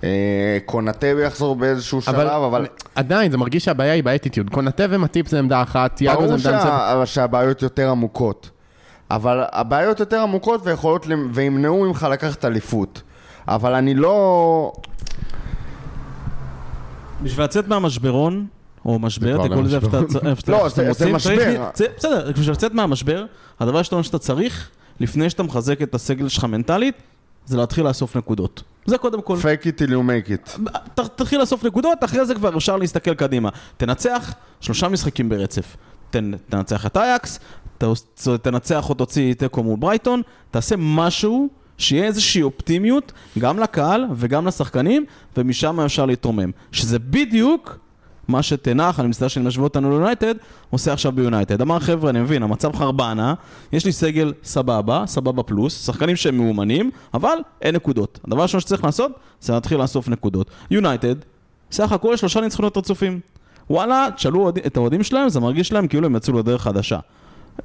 Speaker 3: וקונאטה יחזור באיזשהו שלב, אבל...
Speaker 2: עדיין, זה מרגיש שהבעיה היא באטיטיוד. קונאטה ומטיפ זה עמדה אחת, תיאגו זה
Speaker 3: ברור
Speaker 2: עמדה נוספת.
Speaker 3: שה, שהבעיות יותר עמוקות. אבל הבעיות יותר עמוקות ויכולות, וימנעו ממך לקחת אליפות. אבל אני לא...
Speaker 4: בשביל לצאת מהמשברון, או משבר, תקראו לזה
Speaker 2: לא
Speaker 4: איפה
Speaker 3: לא,
Speaker 4: שאתם
Speaker 3: זה- זה
Speaker 4: רוצים.
Speaker 3: משבר.
Speaker 4: צריך- צריך- בסדר, בשביל לצאת מהמשבר, הדבר הראשון שאתה צריך, לפני שאתה מחזק את הסגל שלך מנטלית, זה להתחיל לאסוף נקודות. זה קודם כל.
Speaker 3: fake it till you make it.
Speaker 4: ת- תתחיל לאסוף נקודות, אחרי זה כבר אפשר להסתכל קדימה. תנצח שלושה משחקים ברצף. תנ, תנצח את אייקס, תנצח או תוציא תיקו מול ברייטון, תעשה משהו שיהיה איזושהי אופטימיות גם לקהל וגם לשחקנים, ומשם אפשר להתרומם. שזה בדיוק מה שתנח, אני מצטער שאני משווה אותנו ליונייטד, עושה עכשיו ביונייטד. אמר חבר'ה, אני מבין, המצב חרבנה, יש לי סגל סבבה, סבבה פלוס, שחקנים שהם מאומנים, אבל אין נקודות. הדבר הראשון שצריך לעשות, זה להתחיל לאסוף נקודות. יונייטד, סך הכל שלושה ניצחונות רצופים. וואלה, תשאלו את האוהדים שלהם, זה מרגיש להם כאילו הם יצאו לדרך חדשה.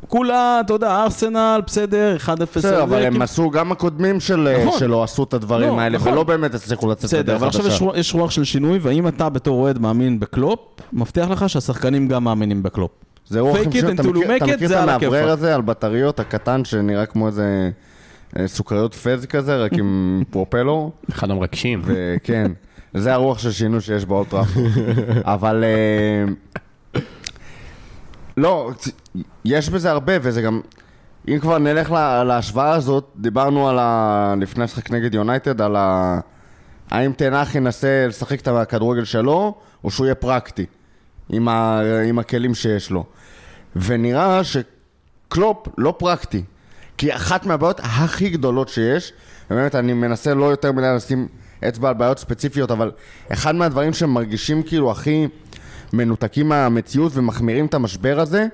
Speaker 4: כולה, אתה יודע, ארסנל, בסדר, 1-0.
Speaker 3: בסדר, אבל הם
Speaker 4: כאילו-
Speaker 3: עשו, גם הקודמים של,
Speaker 4: נכון.
Speaker 3: שלו עשו את הדברים
Speaker 4: לא,
Speaker 3: האלה,
Speaker 4: נכון.
Speaker 3: ולא באמת הצליחו לצאת
Speaker 4: בסדר,
Speaker 3: לדרך
Speaker 4: אבל עכשיו יש
Speaker 3: חדשה.
Speaker 4: רוח- של שינוי, והאם אתה בתור אוהד מאמין בקלופ, מבטיח לך שהשחקנים גם מאמינים בקלופ.
Speaker 3: זה רוח שינוי. אתה מכיר- את המאוורר. הזה על בטריות הקטן שנראה כמו איזה אה, סוכריות פז כזה, רק עם פרופלור?
Speaker 2: אחד המרגשים.
Speaker 3: וכן, זה הרוח של שינוי שיש באולטראפורד. אבל... לא, יש בזה הרבה, וזה גם... אם כבר נלך לה- להשוואה הזאת, דיברנו על ה... לפני המשחק נגד יונייטד, על ה... האם תנח ינסה לשחק את הכדורגל שלו, או שהוא יהיה פרקטי, עם, ה... עם הכלים שיש לו. ונראה שקלופ לא פרקטי. כי אחת מהבעיות הכי גדולות שיש, ובאמת אני מנסה לא יותר מדי לשים אצבע על בעיות ספציפיות, אבל אחד מהדברים שמרגישים כאילו הכי מנותקים מהמציאות ומחמירים את המשבר הזה,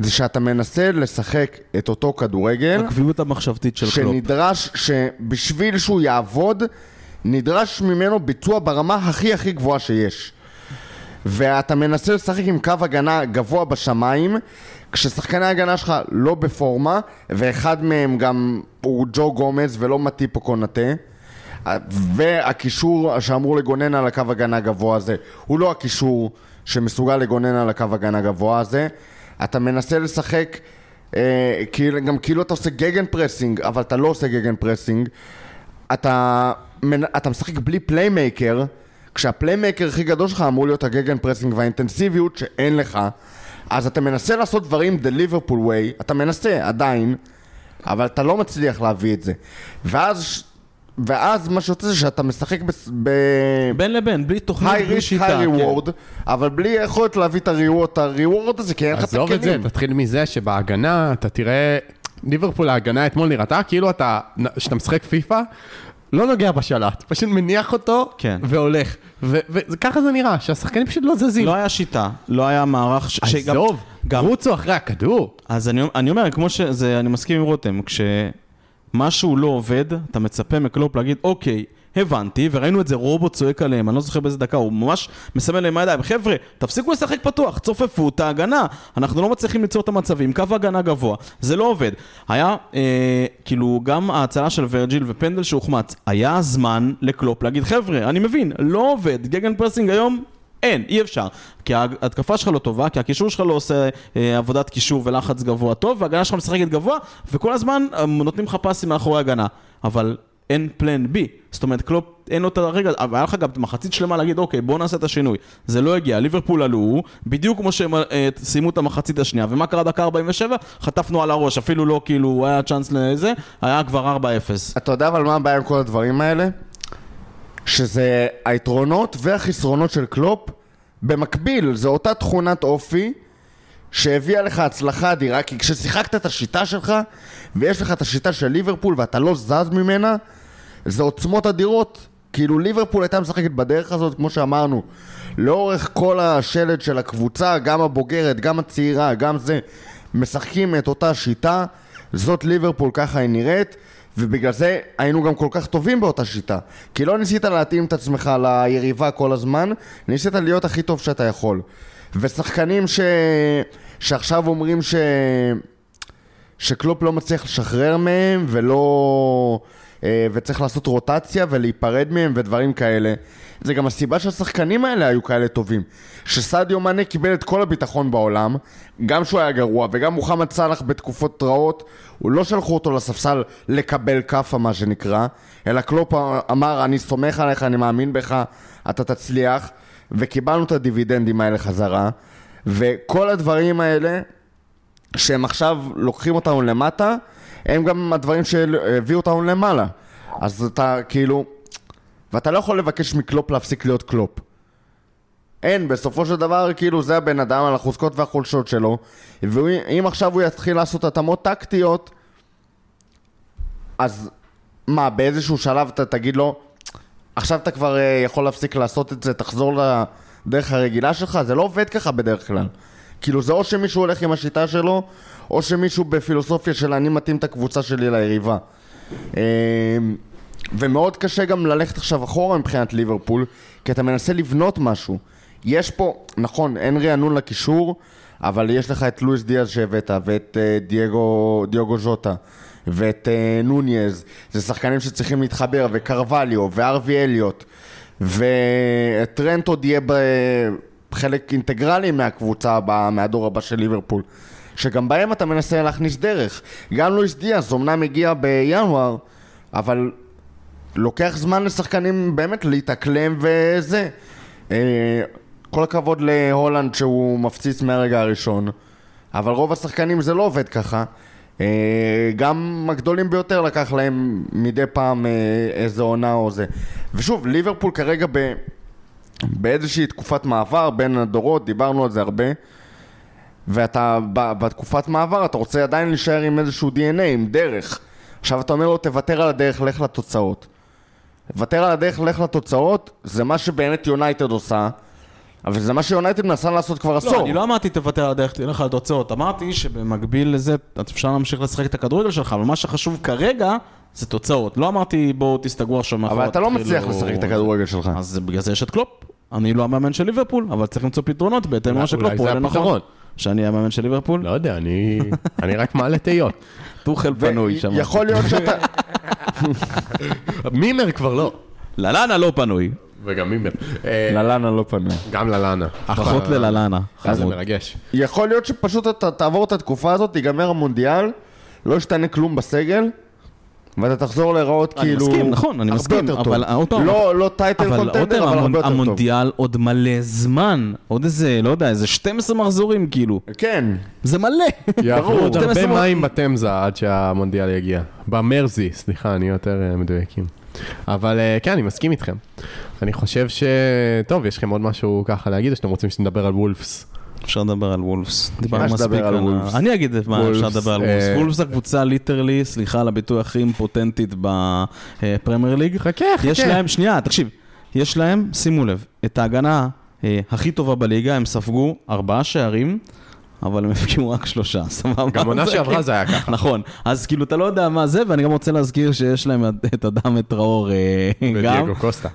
Speaker 3: זה שאתה מנסה לשחק את אותו כדורגל,
Speaker 4: הקביעות המחשבתית של קלופ.
Speaker 3: שנדרש, שבשביל שהוא יעבוד, נדרש ממנו ביצוע ברמה הכי הכי גבוהה שיש. ואתה מנסה לשחק עם קו הגנה גבוה בשמיים, כששחקני ההגנה שלך לא בפורמה, ואחד מהם גם הוא ג'ו גומז ולא מטיפ או קונאטה. והקישור שאמור לגונן על הקו הגנה גבוה הזה, הוא לא הקישור שמסוגל לגונן על הקו הגנה גבוה הזה. אתה מנסה לשחק, אה, כאילו, גם כאילו אתה עושה gegenpressing, אבל אתה לא עושה gegenpressing. אתה, אתה משחק בלי playmaker, כשה playmaker הכי גדול שלך אמור להיות ה gegenpressing והאינטנסיביות שאין לך, אז אתה מנסה לעשות דברים the Liverpool way, אתה מנסה עדיין, אבל אתה לא מצליח להביא את זה. ואז, ואז מה שיוצא זה שאתה משחק ב... ב...
Speaker 4: בין לבין, בלי תוכנית,
Speaker 3: high
Speaker 4: בלי
Speaker 3: risk,
Speaker 4: שיטה.
Speaker 3: high
Speaker 4: כן.
Speaker 3: reward, אבל בלי יכולת להביא את ה reward, הזה, כי אין לך את
Speaker 2: עזוב את זה,
Speaker 3: הכלים.
Speaker 2: תתחיל מזה שבהגנה אתה תראה, ליברפול ההגנה אתמול נראתה כאילו אתה, כשאתה משחק פיפא, לא נוגע בשלט, פשוט מניח אותו
Speaker 4: כן.
Speaker 2: והולך. וככה זה נראה, שהשחקנים פשוט לא זזים.
Speaker 4: לא היה שיטה, לא היה מערך ש... שגם-
Speaker 2: עזוב,
Speaker 4: גם-
Speaker 2: רוצו אחרי הכדור.
Speaker 4: אז אני, אני אומר, כמו שזה, אני מסכים עם רותם, כשמשהו לא עובד, אתה מצפה מקלופ להגיד, אוקיי, הבנתי, וראינו את זה, רובוט צועק עליהם, אני לא זוכר באיזה דקה, הוא ממש מסמן להם הידיים, חבר'ה, תפסיקו לשחק פתוח, צופפו את ההגנה, אנחנו לא מצליחים ליצור את המצבים, קו הגנה גבוה, זה לא עובד. היה, אה, כאילו, גם ההצלה של ורג'יל ופנדל שהוחמץ, היה זמן לקלופ להגיד, חבר'ה, אני מבין, לא עובד, gegenpressing היום אין, אי אפשר. כי ההתקפה שלך לא טובה, כי הקישור שלך לא עושה אה, עבודת קישור ולחץ גבוה טוב, וההגנה שלך משחקת גבוה, וכל הזמן אה, נותנים לך פאסים מאחורי ההגנה. אבל אין plan B. זאת אומרת, קלופ, אין לו את הרגע, אבל היה לך גם מחצית שלמה להגיד, אוקיי, בוא נעשה את השינוי. זה לא הגיע, ליברפול עלו, בדיוק כמו שהם אה, סיימו את המחצית השנייה, ומה קרה דקה 47? חטפנו על הראש, אפילו לא כאילו היה צ'אנס לזה, היה כבר 4-0.
Speaker 3: אתה יודע אבל מה הבעיה עם כל הדברים האלה? שזה היתרונות והחסרונות של קלופ במקביל, זו אותה תכונת אופי שהביאה לך הצלחה אדירה, כי כששיחקת את השיטה שלך ויש לך את השיטה של ליברפול ואתה לא זז ממנה, זה עוצמות אדירות. כאילו ליברפול הייתה משחקת בדרך הזאת, כמו שאמרנו, לאורך כל השלד של הקבוצה, גם הבוגרת, גם הצעירה, גם זה, משחקים את אותה שיטה, זאת ליברפול, ככה היא נראית. ובגלל זה היינו גם כל כך טובים באותה שיטה. כי לא ניסית להתאים את עצמך ליריבה כל הזמן, ניסית להיות הכי טוב שאתה יכול. ושחקנים ש... שעכשיו אומרים ש... שקלופ לא מצליח לשחרר מהם ולא... אה, וצריך לעשות רוטציה ולהיפרד מהם ודברים כאלה. זה גם הסיבה שהשחקנים האלה היו כאלה טובים. שסעדיו מאנה קיבל את כל הביטחון בעולם, גם שהוא היה גרוע וגם מוחמד סאלח בתקופות רעות, הוא לא שלחו אותו לספסל לקבל כאפה מה שנקרא, אלא קלופ אמר אני סומך עליך, אני מאמין בך, אתה תצליח, וקיבלנו את הדיבידנדים האלה חזרה, וכל הדברים האלה שהם עכשיו לוקחים אותנו למטה, הם גם הדברים שהביאו אותנו למעלה. אז אתה כאילו, ואתה לא יכול לבקש מקלופ להפסיק להיות קלופ. אין, בסופו של דבר, כאילו, זה הבן אדם על החוזקות והחולשות שלו, ואם עכשיו הוא יתחיל לעשות התאמות טקטיות, אז מה, באיזשהו שלב אתה תגיד לו, עכשיו אתה כבר uh, יכול להפסיק לעשות את זה, תחזור לדרך הרגילה שלך? זה לא עובד ככה בדרך כלל. כאילו, זה או שמישהו הולך עם השיטה שלו, או שמישהו בפילוסופיה של אני מתאים את הקבוצה שלי ליריבה. אמ, ומאוד קשה גם ללכת עכשיו אחורה מבחינת ליברפול, כי אתה מנסה לבנות משהו. יש פה, נכון, אין רענון לקישור, אבל יש לך את לואיס דיאז שהבאת, ואת uh, דייגו, דיוגו ז'וטה, ואת uh, נוניז, זה שחקנים שצריכים להתחבר, וקרווליו, וארווי אליוט, וטרנט עוד יהיה בחלק אינטגרלי מהקבוצה הבאה, מהדור הבא של ליברפול. שגם בהם אתה מנסה להכניס דרך. גם לואיס דיאז אמנם הגיע בינואר, אבל לוקח זמן לשחקנים באמת להתאקלם וזה. אה, כל הכבוד להולנד שהוא מפציץ מהרגע הראשון, אבל רוב השחקנים זה לא עובד ככה. אה, גם הגדולים ביותר לקח להם מדי פעם אה, איזה עונה או זה. ושוב, ליברפול כרגע ב... באיזושהי תקופת מעבר בין הדורות, דיברנו על זה הרבה. ואתה בתקופת מעבר אתה רוצה עדיין להישאר עם איזשהו DNA, עם דרך. עכשיו אתה אומר לו תוותר על הדרך, לך לתוצאות. לוותר על הדרך, לך לתוצאות, זה מה שבאמת יונייטד עושה. אבל זה מה שיונייטד מנסה לעשות כבר עשור.
Speaker 4: לא, אני לא אמרתי תוותר על הדרך, תלך על התוצאות. אמרתי שבמקביל לזה, אפשר להמשיך לשחק את הכדורגל שלך, אבל מה שחשוב כרגע זה תוצאות. לא אמרתי בואו תסתגרו עכשיו מאחורי...
Speaker 3: אבל אתה לא מצליח לשחק את הכדורגל שלך.
Speaker 4: אז בגלל זה יש את קלופ. אני לא המאמן של ליברפול, אבל צריך למצוא פתרונות בהתאם למה שקלופ פועל נכון. שאני המאמן של ליברפול?
Speaker 2: לא יודע, אני, אני רק מעלה תהיות.
Speaker 4: טוחל פנוי שם.
Speaker 3: יכול להיות שאתה...
Speaker 2: מימר כבר לא.
Speaker 4: ללאנה לא פנוי.
Speaker 2: וגם מימר.
Speaker 3: ללאנה לא פנוי.
Speaker 2: גם ללאנה.
Speaker 4: פחות לללאנה.
Speaker 2: זה מרגש.
Speaker 3: יכול להיות שפשוט אתה תעבור את התקופה הזאת, ייגמר המונדיאל, לא ישתנה כלום בסגל, ואתה תחזור להיראות כאילו...
Speaker 4: אני מסכים, נכון, אני מסכים, אבל עוד פעם...
Speaker 3: לא, לא טייטל קונטנדר, אבל הרבה יותר טוב.
Speaker 4: המונדיאל עוד מלא זמן, עוד איזה, לא יודע, איזה 12 מחזורים כאילו.
Speaker 3: כן.
Speaker 4: זה מלא.
Speaker 2: יעברו עוד הרבה מים בתמזה עד שהמונדיאל יגיע. במרזי, סליחה, אני יותר אה, מדויקים. אבל אה, כן, אני מסכים איתכם. אני חושב ש... טוב, יש לכם עוד משהו ככה להגיד, או שאתם רוצים שנדבר על וולפס?
Speaker 4: אפשר לדבר על וולפס. דיברנו מספיק על וולפס. אני אגיד מה אפשר לדבר על וולפס. וולפס זה קבוצה literally, סליחה על הביטוי הכי אימפוטנטית בפרמייר ליג.
Speaker 2: חכה, חכה.
Speaker 4: יש להם, שנייה, תקשיב. יש להם, שימו לב, את ההגנה אה, הכי טובה בליגה, הם ספגו ארבעה שערים. אבל הם הבקיעו רק שלושה, סבבה?
Speaker 2: גם עונה שעברה זה היה ככה.
Speaker 4: נכון, אז כאילו אתה לא יודע מה זה, ואני גם רוצה להזכיר שיש להם את אדמה, את טראורה גם.
Speaker 2: ודייגו קוסטה.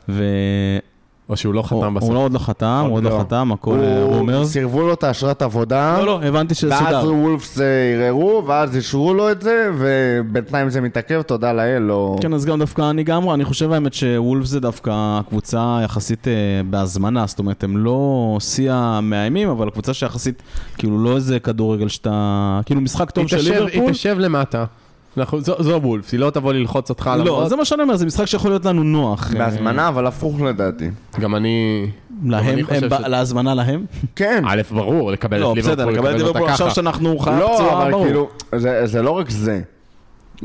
Speaker 2: או שהוא לא חתם בסוף.
Speaker 4: הוא לא עוד לא חתם, הוא עוד לא חתם, הכל רומר.
Speaker 3: סירבו לו את האשרת עבודה.
Speaker 4: לא, לא, הבנתי שזה סודר.
Speaker 3: ואז וולפס ערערו, ואז אישרו לו את זה, ובינתיים זה מתעכב, תודה לאל, לא...
Speaker 4: כן, אז גם דווקא אני גם, אני חושב האמת שוולפס זה דווקא קבוצה יחסית בהזמנה, זאת אומרת, הם לא שיא המאיימים, אבל קבוצה שיחסית, כאילו לא איזה כדורגל שאתה, כאילו משחק טוב של ליברפול.
Speaker 2: היא תשב למטה. אנחנו, זו, זו וולף, היא לא תבוא ללחוץ אותך על
Speaker 4: לא, זה מה שאני אומר, זה משחק שיכול להיות לנו נוח.
Speaker 3: בהזמנה, אבל הפוך לדעתי.
Speaker 2: גם אני...
Speaker 4: להם, להזמנה להם?
Speaker 3: כן.
Speaker 2: א', ברור, לקבל
Speaker 4: את
Speaker 2: ליברפול,
Speaker 4: לקבל את ליברפול עכשיו שאנחנו חייב
Speaker 3: פצועה, ברור. לא, אבל כאילו, זה לא רק זה.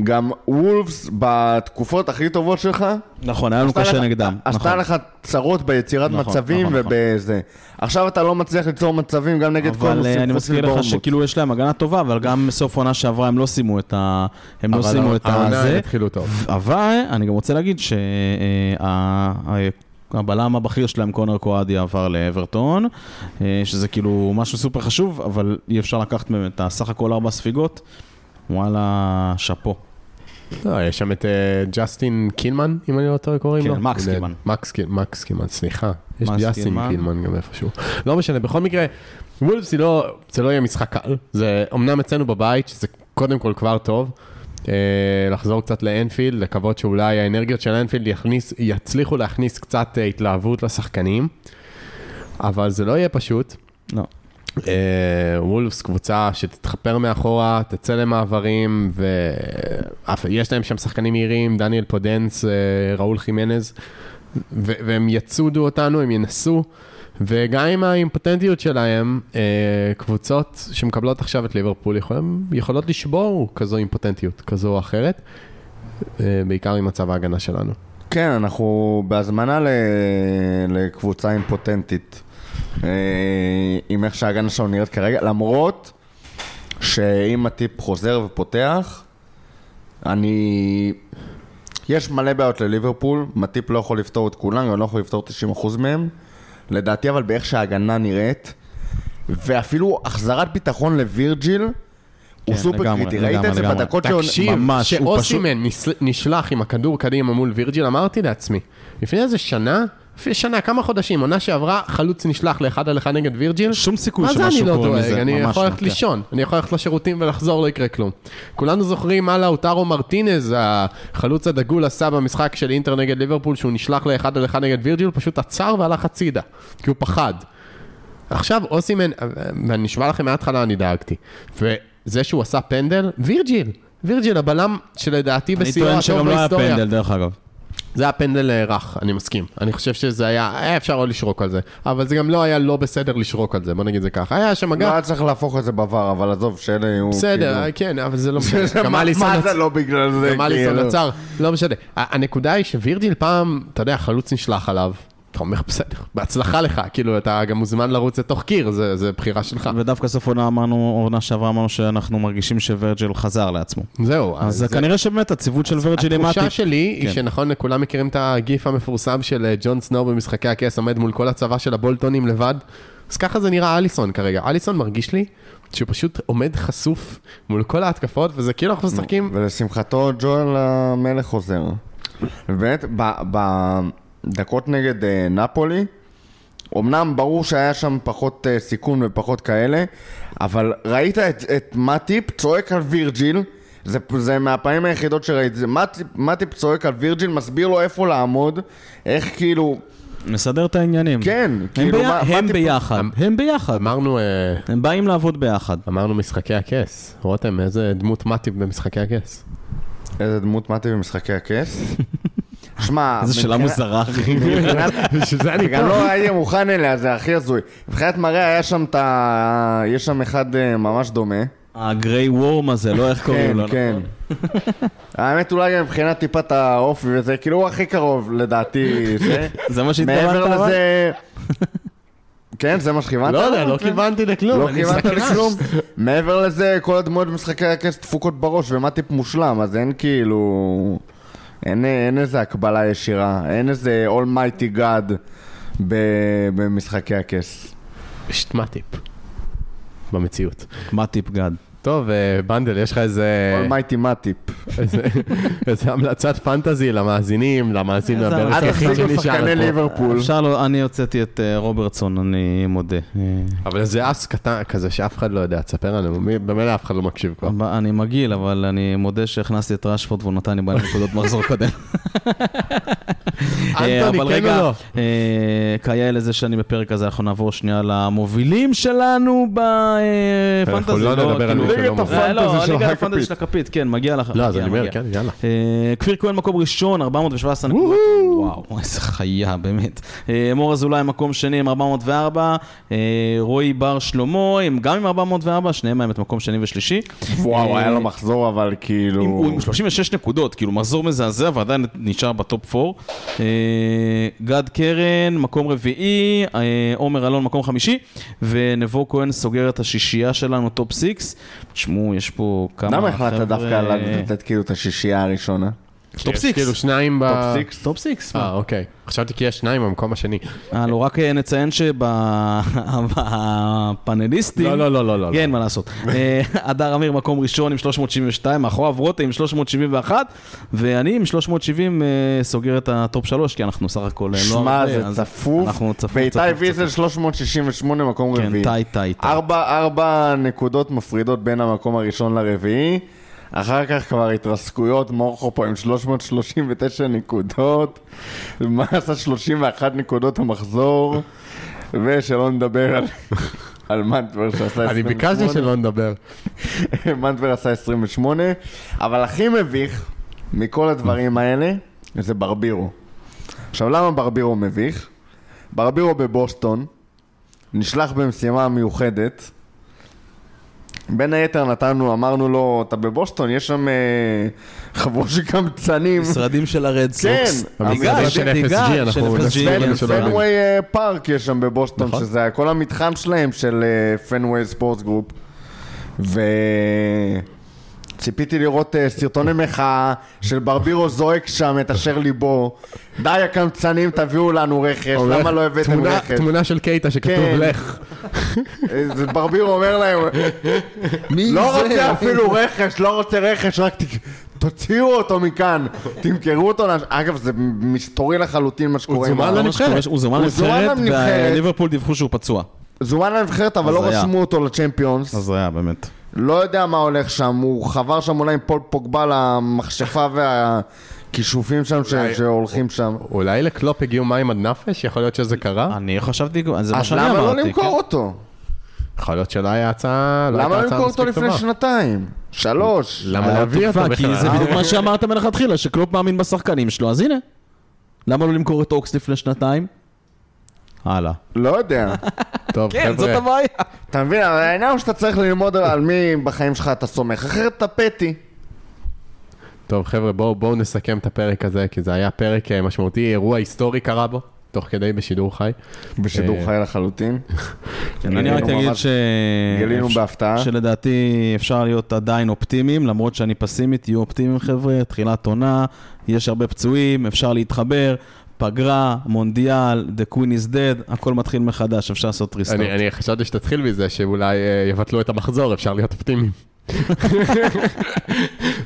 Speaker 3: גם וולפס בתקופות הכי טובות שלך,
Speaker 4: נכון, היה לנו
Speaker 3: עשתה
Speaker 4: קשה
Speaker 3: לך-
Speaker 4: נגדם.
Speaker 3: עשתה
Speaker 4: נכון.
Speaker 3: לך צרות ביצירת
Speaker 4: נכון,
Speaker 3: מצבים
Speaker 4: נכון, נכון.
Speaker 3: ובזה. עכשיו אתה לא מצליח ליצור מצבים גם נגד כל
Speaker 4: אבל אה, אני
Speaker 3: חוץ
Speaker 4: מזכיר לך
Speaker 3: מבורנמוט.
Speaker 4: שכאילו יש להם הגנה טובה, אבל גם בסוף עונה שעברה הם לא סיימו את ה... הם לא
Speaker 2: אבל
Speaker 4: סיימו את
Speaker 2: העונה הם
Speaker 4: הזה.
Speaker 2: התחילו טוב.
Speaker 4: אבל אני גם רוצה להגיד שהבלם הבכיר שלהם, קונר קואדי, עבר לאברטון, אה, שזה כאילו משהו סופר חשוב, אבל אי אפשר לקחת מהם את הסך הכל ארבע ספיגות. וואלה, שאפו.
Speaker 2: לא, יש שם את אה, ג'סטין קילמן, אם אני לא טועה קוראים
Speaker 4: כן,
Speaker 2: לו.
Speaker 4: מקס
Speaker 2: אה,
Speaker 4: קילמן.
Speaker 2: מקס קיל- מקס קילמן, סליחה. יש
Speaker 4: מקס
Speaker 2: ג'סטין
Speaker 4: קילמן.
Speaker 2: גם איפשהו. לא משנה, בכל מקרה, וולפס זה לא, זה לא יהיה משחק קל. זה אמנם אצלנו בבית, שזה קודם כל כבר טוב. אה, לחזור קצת לאנפילד, לקוות שאולי האנרגיות של אנפילד יכניס, יצליחו להכניס קצת אה, התלהבות לשחקנים, אבל זה לא יהיה פשוט.
Speaker 4: לא.
Speaker 2: אה, וולפס קבוצה שתתחפר מאחורה, תצא למעברים, ויש להם שם שחקנים מהירים, דניאל פודנס, אה, ראול חימנז, והם יצודו אותנו, הם ינסו, וגם עם האימפוטנטיות שלהם, אה, קבוצות שמקבלות עכשיו את ליברפול יכולים, יכולות לשבור כזו אימפוטנטיות, כזו או אחרת, בעיקר עם מצב ההגנה שלנו.
Speaker 3: כן, אנחנו בהזמנה. לקבוצה אימפוטנטית. אה, עם איך שההגנה שלנו נראית כרגע, למרות שאם הטיפ חוזר ופותח, אני... יש מלא בעיות לליברפול, מטיפ לא יכול לפתור את כולם, גם לא יכול לפתור 90% מהם. לדעתי אבל באיך שההגנה נראית, ואפילו החזרת ביטחון לווירג'יל, הוא
Speaker 4: כן,
Speaker 3: סופר קריטי. ראית את זה בדקות שהוא...
Speaker 2: תקשיב, שאוסימן נשלח עם הכדור קדימה מול וירג'יל, אמרתי לעצמי, לפני איזה שנה, לפני שנה, כמה חודשים, עונה שעברה, חלוץ נשלח לאחד על אחד נגד וירג'יל.
Speaker 4: שום סיכוי
Speaker 2: מה זה אני
Speaker 4: שמשהו
Speaker 2: לא
Speaker 4: קורה
Speaker 2: דואג?
Speaker 4: מזה,
Speaker 2: אני
Speaker 4: ממש
Speaker 2: יכול
Speaker 4: לא,
Speaker 2: ללכת
Speaker 4: כן.
Speaker 2: לישון, אני יכול ללכת לשירותים ולחזור, לא יקרה כלום. כולנו זוכרים מה לאוטרו מרטינז, החלוץ הדגול עשה במשחק של אינטר נגד ליברפול, שהוא נשלח לאחד על אחד נגד וירג'יל, פשוט עצר והלך הצידה, כי הוא פחד. עכשיו אוסימן, ואני נשבע לכם מההתחלה אני דאגתי, וזה שהוא עשה פנדל, וירג'יל, וירג'יל הבלם שלדעתי
Speaker 4: אני
Speaker 2: בשיאו
Speaker 4: טוען
Speaker 2: הטוב
Speaker 4: שגם לא היה
Speaker 2: בהיסטוריה.
Speaker 4: פנדל, דרך אגב.
Speaker 2: זה היה פנדל אה, רך, אני מסכים. אני חושב שזה היה, היה אפשר לא לשרוק על זה, אבל זה גם לא היה לא בסדר לשרוק על זה, בוא נגיד זה ככה. היה שם
Speaker 3: לא
Speaker 2: אגב,
Speaker 3: היה צריך להפוך את זה בעבר, אבל עזוב, שאלה היו...
Speaker 2: בסדר,
Speaker 3: כאילו-
Speaker 2: אה, כן, אבל זה לא משנה.
Speaker 3: מה מה. זה לא בגלל זה,
Speaker 2: גם אליסון
Speaker 3: כאילו?
Speaker 2: עצר, לא משנה. הנקודה היא שווירג'יל פעם, אתה יודע, חלוץ נשלח עליו. אתה אומר, בסדר, בהצלחה לך, כאילו, אתה גם מוזמן לרוץ לתוך קיר, זה זה בחירה שלך.
Speaker 4: ודווקא סוף עונה אמרנו, עונה שעברה אמרנו שאנחנו מרגישים שוורג'ל חזר לעצמו.
Speaker 2: זהו,
Speaker 4: אז
Speaker 2: זה-
Speaker 4: כנראה שבאמת הציוות של ורג'ל עם
Speaker 2: התחושה
Speaker 4: מאטיפ.
Speaker 2: שלי היא
Speaker 4: כן.
Speaker 2: שנכון, כולם מכירים את הגיף המפורסם של אה, ג'ון סנואו במשחקי הכס עומד מול כל הצבא של הבולטונים לבד. אז ככה זה נראה אליסון כרגע. אליסון מרגיש לי שהוא פשוט עומד חשוף מול כל ההתקפות, וזה כאילו אנחנו משחקים...
Speaker 3: ולשמחתו ג'ואל המלך חוזר. ובאמת, ב- בדקות נגד אה, נפולי, אמנם ברור שהיה שם פחות אה, סיכון ופחות כאלה, אבל ראית את, את מאטיפ צועק על וירג'יל, זה, זה מהפעמים היחידות שראיתי, זה מאטיפ, מאטיפ צועק על וירג'יל, מסביר לו איפה לעמוד, איך כאילו,
Speaker 4: מסדר את העניינים.
Speaker 3: כן,
Speaker 4: הם
Speaker 3: כאילו,
Speaker 4: בי-
Speaker 3: מה-
Speaker 4: הם
Speaker 3: מאטיפ-
Speaker 4: ביחד, הם ביחד.
Speaker 2: אמרנו, אה,
Speaker 4: הם באים לעבוד ביחד.
Speaker 2: אמרנו משחקי הכס. רותם, איזה דמות מטיב במשחקי הכס.
Speaker 3: איזה דמות מאטיפ במשחקי הכס? שמע,
Speaker 4: איזו שאלה מוזרה, אחי.
Speaker 2: בשביל זה אני
Speaker 3: גם
Speaker 2: פה.
Speaker 3: לא היה מוכן אליה, זה הכי הזוי. מבחינת מראה היה שם את ה... יש שם אחד אה, ממש דומה.
Speaker 4: הגריי וורם הזה, לא איך
Speaker 3: כן,
Speaker 4: קוראים לו.
Speaker 3: כן. האמת אולי גם מבחינת טיפת האופי וזה, כאילו הוא הכי קרוב לדעתי. זה.
Speaker 4: זה מה שהתכוונת?
Speaker 3: מעבר? לזה... כן, זה מה שכיוונת?
Speaker 2: לא יודע? לא כיוונתי לכלום.
Speaker 3: לא כיוונת. לכלום. מעבר לזה, כל הדמויות במשחקי הכס דפוקות בראש, ומטיפ מושלם, אז אין כאילו... אין, אין איזה הקבלה ישירה, אין איזה Almighty God ב- במשחקי הכס.
Speaker 2: יש את מטיפ. במציאות.
Speaker 4: מטיפ God?
Speaker 2: טוב, אה, בנדל, יש לך איזה...
Speaker 3: Almighty מטיפ.
Speaker 2: איזה- איזה המלצת fantasy למאזינים, למאזינים היחיד
Speaker 3: תשיגו
Speaker 2: שנשאר
Speaker 3: שחקני
Speaker 2: פה.
Speaker 3: ליברפול.
Speaker 4: אפשר לא, אני הוצאתי את אה, רוברטסון, אני מודה. אה,
Speaker 2: אבל זה אס קטן כזה שאף אחד לא יודע, תספר לנו, מי- במילא אף אחד לא מקשיב כבר.
Speaker 4: אני מגעיל, אבל אני מודה שהכנסתי את רשפורד והוא נתן לי בעלי נקודות מחזור קודם. אבל
Speaker 2: כן
Speaker 4: רגע,
Speaker 2: לא?
Speaker 4: אה, כיאה לזה שאני בפרק הזה, אנחנו נעבור שנייה למובילים שלנו
Speaker 2: אנחנו
Speaker 4: בפנטזי.
Speaker 2: לא נדבר על
Speaker 4: כאילו,
Speaker 3: ליגת. הפנטזי
Speaker 4: לא,
Speaker 3: של
Speaker 4: ליגת. הפנטזי של הכפית, כן, מגיע לך.
Speaker 2: לא, אז אני אומר,
Speaker 4: מגיע.
Speaker 2: כן, יאללה.
Speaker 4: אה, כפיר כהן מקום ראשון, 417 נקודות. וואו, איזה חיה, באמת. אה, מור אזולאי מקום שני עם 404, אה, רועי בר שלמה גם עם 404, שניהם האמת מקום שני ושלישי.
Speaker 3: וואו, היה לו מחזור, אבל כאילו...
Speaker 4: הוא עם 36 נקודות, כאילו מחזור מזעזע ועדיין נשאר ב top 4. אה, גד קרן, מקום רביעי, עומר אלון, מקום חמישי, ונבו כהן סוגר את השישייה שלנו, top 6. תשמעו, יש פה כמה
Speaker 3: למה החלטת דווקא לתת כאילו את השישייה הראשונה?
Speaker 2: top
Speaker 4: 6.
Speaker 2: כאילו שניים ב...
Speaker 3: top six?
Speaker 4: top 6.
Speaker 2: אה, אוקיי. חשבתי כי יש שניים במקום השני.
Speaker 4: אה, לא, רק אה, נציין שבפאנליסטים...
Speaker 2: לא, לא, לא, לא, לא.
Speaker 4: כן, מה לעשות. אה, הדר אמיר מקום ראשון עם 372, מאחוריו רוטה עם 371, ואני עם 370 אה, סוגר את ה top 3, כי אנחנו סך הכל אה, לא
Speaker 3: שמע, זה צפוף.
Speaker 4: אנחנו צפוף,
Speaker 3: ואיתי ויזל
Speaker 4: צפוף.
Speaker 3: 368 מקום
Speaker 4: כן,
Speaker 3: רביעי.
Speaker 4: טי, טי, טי.
Speaker 3: ארבע, ארבע נקודות מפרידות בין המקום הראשון לרביעי. אחר כך כבר התרסקויות, מורכו פה עם 339 נקודות, מה עשה 31 נקודות המחזור, ושלא נדבר על, על מנטבר שעשה 28.
Speaker 2: אני ביקשתי שלא נדבר.
Speaker 3: מנטבר עשה 28, אבל הכי מביך מכל הדברים האלה, זה ברבירו. עכשיו, למה ברבירו מביך? ברבירו בבוסטון, נשלח במשימה מיוחדת. בין היתר נתנו, אמרנו לו, אתה בבוסטון, יש שם אה, חבורה של קמצנים.
Speaker 4: משרדים של ה Red
Speaker 3: כן,
Speaker 4: Sox.
Speaker 3: אבל
Speaker 2: המשרדים של FSG, אנחנו
Speaker 4: כן.
Speaker 3: Fenway Park יש שם בבוסטון,
Speaker 2: נכון.
Speaker 3: שזה כל המתחם שלהם של Fenway Sports Group. וציפיתי לראות אה, סרטוני מחאה של ברבירו זועק שם את אשר ליבו. יא קמצנים, תביאו לנו רכש, למה לא הבאתם
Speaker 2: תמונה-
Speaker 3: רכש?
Speaker 2: תמונה של קייטה שכתוב
Speaker 3: כן.
Speaker 2: לך.
Speaker 3: אה, זה ברבירו אומר להם, לא רוצה אפילו רכש, לא רוצה רכש, רק ת- תוציאו אותו מכאן, תמכרו אותו. אגב, זה מסתורי לחלוטין מה שקורה. עם
Speaker 2: זומן
Speaker 4: לא
Speaker 2: לנבחרת.
Speaker 4: הוא זומן
Speaker 3: הוא
Speaker 4: לנבחרת. וליברפול דיווחו שהוא פצוע.
Speaker 3: זומן לנבחרת, אבל לא. רשמו אותו לצ'מפיונס.
Speaker 4: אז זה היה באמת.
Speaker 3: לא יודע מה הולך שם, הוא חבר שם אולי עם פול פוגבה למכשפה והכישופים שם ש- שהולכים שם.
Speaker 2: אולי לקלופ הגיעו מים עד נפש? יכול להיות שזה קרה?
Speaker 4: אני חשבתי, זה מה
Speaker 3: אז
Speaker 4: שאני
Speaker 3: למה
Speaker 4: אמרתי.
Speaker 3: לא למכור
Speaker 4: כן.
Speaker 3: אותו?
Speaker 2: יכול להיות שלא היה הצעה, לא
Speaker 3: למה
Speaker 2: הייתה
Speaker 3: לא
Speaker 2: הצעה
Speaker 3: למכור אותו
Speaker 2: מספיק
Speaker 3: לפני
Speaker 2: טובה.
Speaker 3: שנתיים? שלוש?
Speaker 2: למה להביא אותו
Speaker 4: תקווה, כי
Speaker 2: בכלל?
Speaker 4: זה בדיוק מה שאמרת מלכתחילה, שקלופ מאמין בשחקנים שלו, אז הנה. למה לא למכור את אוקס לפני שנתיים? הלאה.
Speaker 3: לא יודע.
Speaker 2: טוב,
Speaker 4: כן, זאת
Speaker 2: חבר'ה,
Speaker 4: הבעיה.
Speaker 3: אתה מבין, העניין הוא שאתה צריך ללמוד על מי בחיים שלך אתה סומך, אחרת אתה פטי.
Speaker 2: טוב, חבר'ה, בואו בואו נסכם את הפרק הזה, כי זה היה פרק אה, משמעותי, אירוע היסטורי קרה בו, תוך כדי בשידור חי.
Speaker 3: בשידור
Speaker 2: אה,
Speaker 3: חי לחלוטין.
Speaker 4: אני רק אגיד ש...
Speaker 3: גילינו בהפתעה.
Speaker 4: שלדעתי אפשר להיות עדיין אופטימיים, למרות שאני פסימי, תהיו אופטימיים חבר'ה, תחילת עונה, יש הרבה פצועים, אפשר להתחבר, פגרה, מונדיאל, The Queen is dead, הכל מתחיל מחדש, אפשר לעשות ריסטורט.
Speaker 2: אני אני חשבתי שתתחיל מזה, שאולי אה, יבטלו את המחזור, אפשר להיות אופטימיים.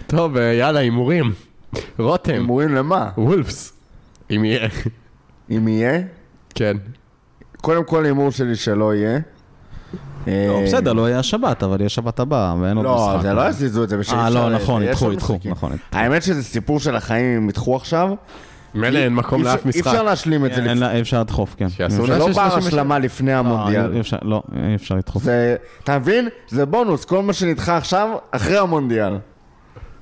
Speaker 2: טוב, אה, יאללה, הימורים. רותם,
Speaker 3: הימורים למה?
Speaker 2: וולפס, אם יהיה.
Speaker 3: אם יהיה?
Speaker 2: כן.
Speaker 3: קודם כל הימור שלי שלא יהיה.
Speaker 4: לא,
Speaker 3: אה,
Speaker 4: בסדר, לא יהיה שבת, אבל יהיה שבת הבאה, ואין עוד משחק.
Speaker 3: לא, זה לא יזיזו את זה בשביל
Speaker 4: אה, לא, נכון,
Speaker 3: יש
Speaker 4: ידחו, ידחו. נכון.
Speaker 3: האמת שזה סיפור של החיים אם ידחו עכשיו.
Speaker 2: מילא אין מקום לאף
Speaker 3: אי אפשר
Speaker 2: משחק.
Speaker 3: להשלים את זה.
Speaker 4: אין אי אפשר לדחוף, כן.
Speaker 2: שיעשו
Speaker 3: זה לא בר
Speaker 2: 36.
Speaker 3: השלמה לפני
Speaker 4: אפשר-
Speaker 3: המונדיאל.
Speaker 4: לא, אי אפשר לדחוף.
Speaker 3: אתה מבין? זה בונוס, כל מה שנדחה עכשיו, אחרי המונדיאל.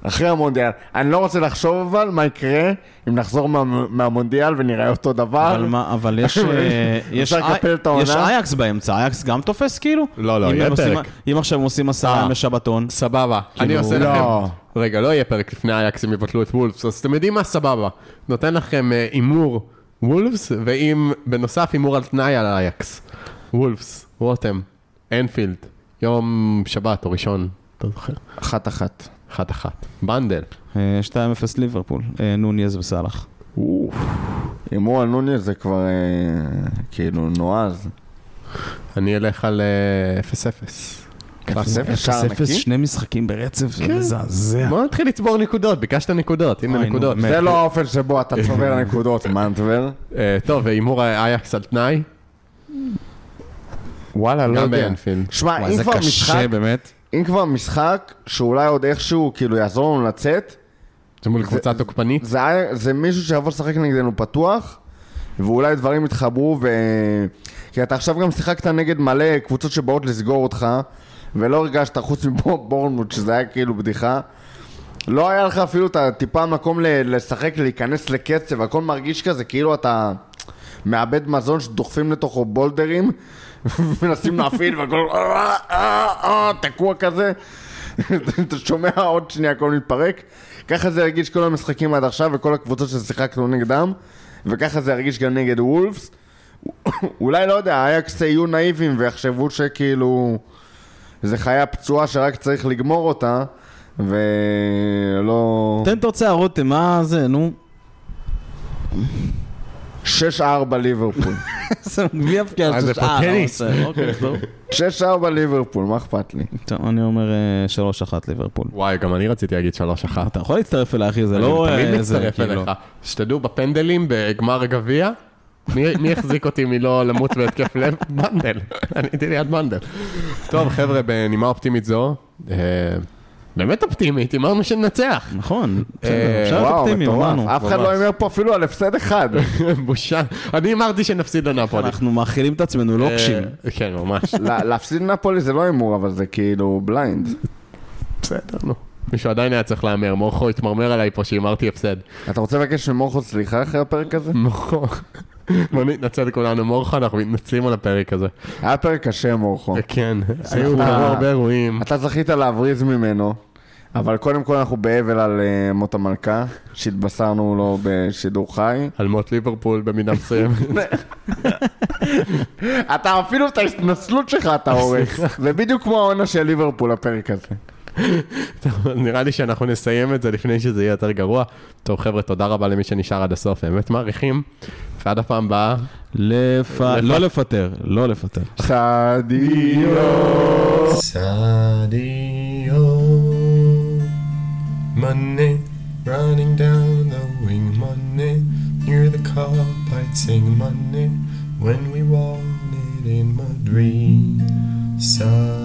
Speaker 3: אחרי המונדיאל. אני לא רוצה לחשוב אבל מה יקרה אם נחזור מה, מהמונדיאל ונראה אותו דבר.
Speaker 4: אבל מה, אבל יש... אה, יש? יש אייקס באמצע, אייקס גם תופס כאילו?
Speaker 2: לא, לא, יהיה פרק.
Speaker 4: אם עכשיו הם עושים עשרה
Speaker 2: אה.
Speaker 4: ימי שבתון,
Speaker 2: סבבה, אני
Speaker 4: כאילו,
Speaker 2: עושה
Speaker 3: לא.
Speaker 2: לכם... רגע, לא יהיה פרק לפני אייקס אם יבטלו את וולפס, אז אתם יודעים מה? סבבה. נותן לכם אה, הימור וולפס, ועם, בנוסף הימור על תנאי על אייאקס. וולפס, רותם, אנפילד, יום שבת או ראשון, לא זוכר.
Speaker 3: אחת אחת.
Speaker 2: אחת אחת. בנדל.
Speaker 4: אה, 2-0 ליברפול, אה, נוניז וסאלח.
Speaker 3: הימור על נוניז זה כבר אה, כאילו נועז.
Speaker 2: אני אלך על אה, 0-0. קלאסי.
Speaker 3: 0-0 שער נקי?
Speaker 4: שני משחקים ברצף, זה מזעזע.
Speaker 2: בוא נתחיל לצבור נקודות, ביקשת נקודות, הנה נקודות.
Speaker 3: זה לא האופן שבו אתה צובר נקודות, מנטבר.
Speaker 2: אה, טוב, והימור אייקס על תנאי,
Speaker 3: וואלה, לא
Speaker 2: גם
Speaker 3: יודע.
Speaker 2: באנפילד.
Speaker 3: שמע, אם
Speaker 4: זה
Speaker 3: כבר
Speaker 4: קשה
Speaker 3: משחק,
Speaker 4: באמת.
Speaker 3: אם כבר משחק שאולי עוד איכשהו כאילו יעזור לנו לצאת,
Speaker 2: זה מול קבוצה תוקפנית.
Speaker 3: זה, היה- זה מישהו שיבוא לשחק נגדנו פתוח, ואולי דברים יתחברו, ו... כי אתה עכשיו גם שיחקת נגד מלא קבוצות שבאות לסגור אותך, ולא הרגשת, חוץ מבורנמוט, שזה היה כאילו בדיחה, לא היה לך אפילו את הטיפה מקום ל- לשחק, להיכנס לקצב, הכל מרגיש כזה, כאילו אתה מאבד מזון שדוחפים לתוכו בולדרים, ומנסים להפעיל והכל אה, אה, אה, תקוע כזה, אתה שומע עוד שנייה הכל מתפרק, ככה זה הרגיש כל המשחקים עד עכשיו וכל הקבוצות ששיחקנו נגדם, וככה זה הרגיש גם נגד וולפס. אולי לא יודע, אייקס יהיו נאיבים ויחשבו שכאילו זה חיה פצועה שרק צריך לגמור אותה, ולא...
Speaker 4: תן תוצאה, רותם, מה זה, נו?
Speaker 3: 6-4 ליברפול.
Speaker 4: זה גביע הבקיעה
Speaker 2: אה,
Speaker 4: אה,
Speaker 2: פוטניס.
Speaker 4: לא, בסדר, אוקיי, טוב.
Speaker 3: 6-4 ליברפול, מה אכפת לי?
Speaker 4: טוב, אני אומר אה, 3-1 ליברפול.
Speaker 2: וואי, גם אני רציתי להגיד 3-1.
Speaker 4: אתה יכול להצטרף אליי, אחי, זה לא...
Speaker 2: אני תמיד
Speaker 4: אה,
Speaker 2: מצטרף
Speaker 4: כאילו.
Speaker 2: אליך. שתדעו, בפנדלים, בגמר הגביע, מי מי החזיק אותי מלא למות בהתקף לב? מנדל. אני הייתי ליד מנדל. טוב, חבר'ה, בנימה אופטימית זו, אה, באמת אופטימית, הימרנו שננצח.
Speaker 4: נכון, בסדר,
Speaker 2: אה,
Speaker 4: אפשר להיות
Speaker 3: וואו,
Speaker 4: אופטימיים, אמרנו.
Speaker 3: אף אחד. לא הימר פה אפילו על הפסד אחד.
Speaker 2: בושה. אני הימרתי שנפסיד לנפולי.
Speaker 4: אנחנו מאכילים את עצמנו לא לוקשים.
Speaker 2: אה, כן, ממש.
Speaker 3: לה- להפסיד נפולי זה לא הימור, אבל זה כאילו בליינד.
Speaker 2: בסדר, נו. מישהו עדיין היה צריך להמר, מורכו התמרמר עליי פה שהימרתי הפסד.
Speaker 3: אתה רוצה לבקש ממורכו סליחה אחרי הפרק הזה?
Speaker 2: מורכו. בוא נתנצל כולנו, מורכו, אנחנו מתנצלים על הפרק הזה.
Speaker 3: היה פרק קשה מורכו.
Speaker 2: כן, היו הרבה אירועים.
Speaker 3: אתה זכית להבריז ממנו, אבל קודם כל אנחנו באבל על אה, מות המלכה, שהתבשרנו לו בשידור חי.
Speaker 2: על מות ליברפול במידה מסוימת.
Speaker 3: אתה אפילו את ההתנצלות שלך אתה הורס. זה בדיוק כמו העונה של ליברפול, הפרק הזה.
Speaker 2: נראה לי שאנחנו נסיים את זה לפני שזה יהיה יותר גרוע. טוב, חבר'ה, תודה רבה למי שנשאר עד הסוף, באמת מעריכים. ועד הפעם הבאה,
Speaker 4: לפ- לא לפטר, לא לפטר.
Speaker 3: סדיו.
Speaker 1: Sadio Money running down the wing Money near the cup I'd sing Money when we it in Madrid Sadio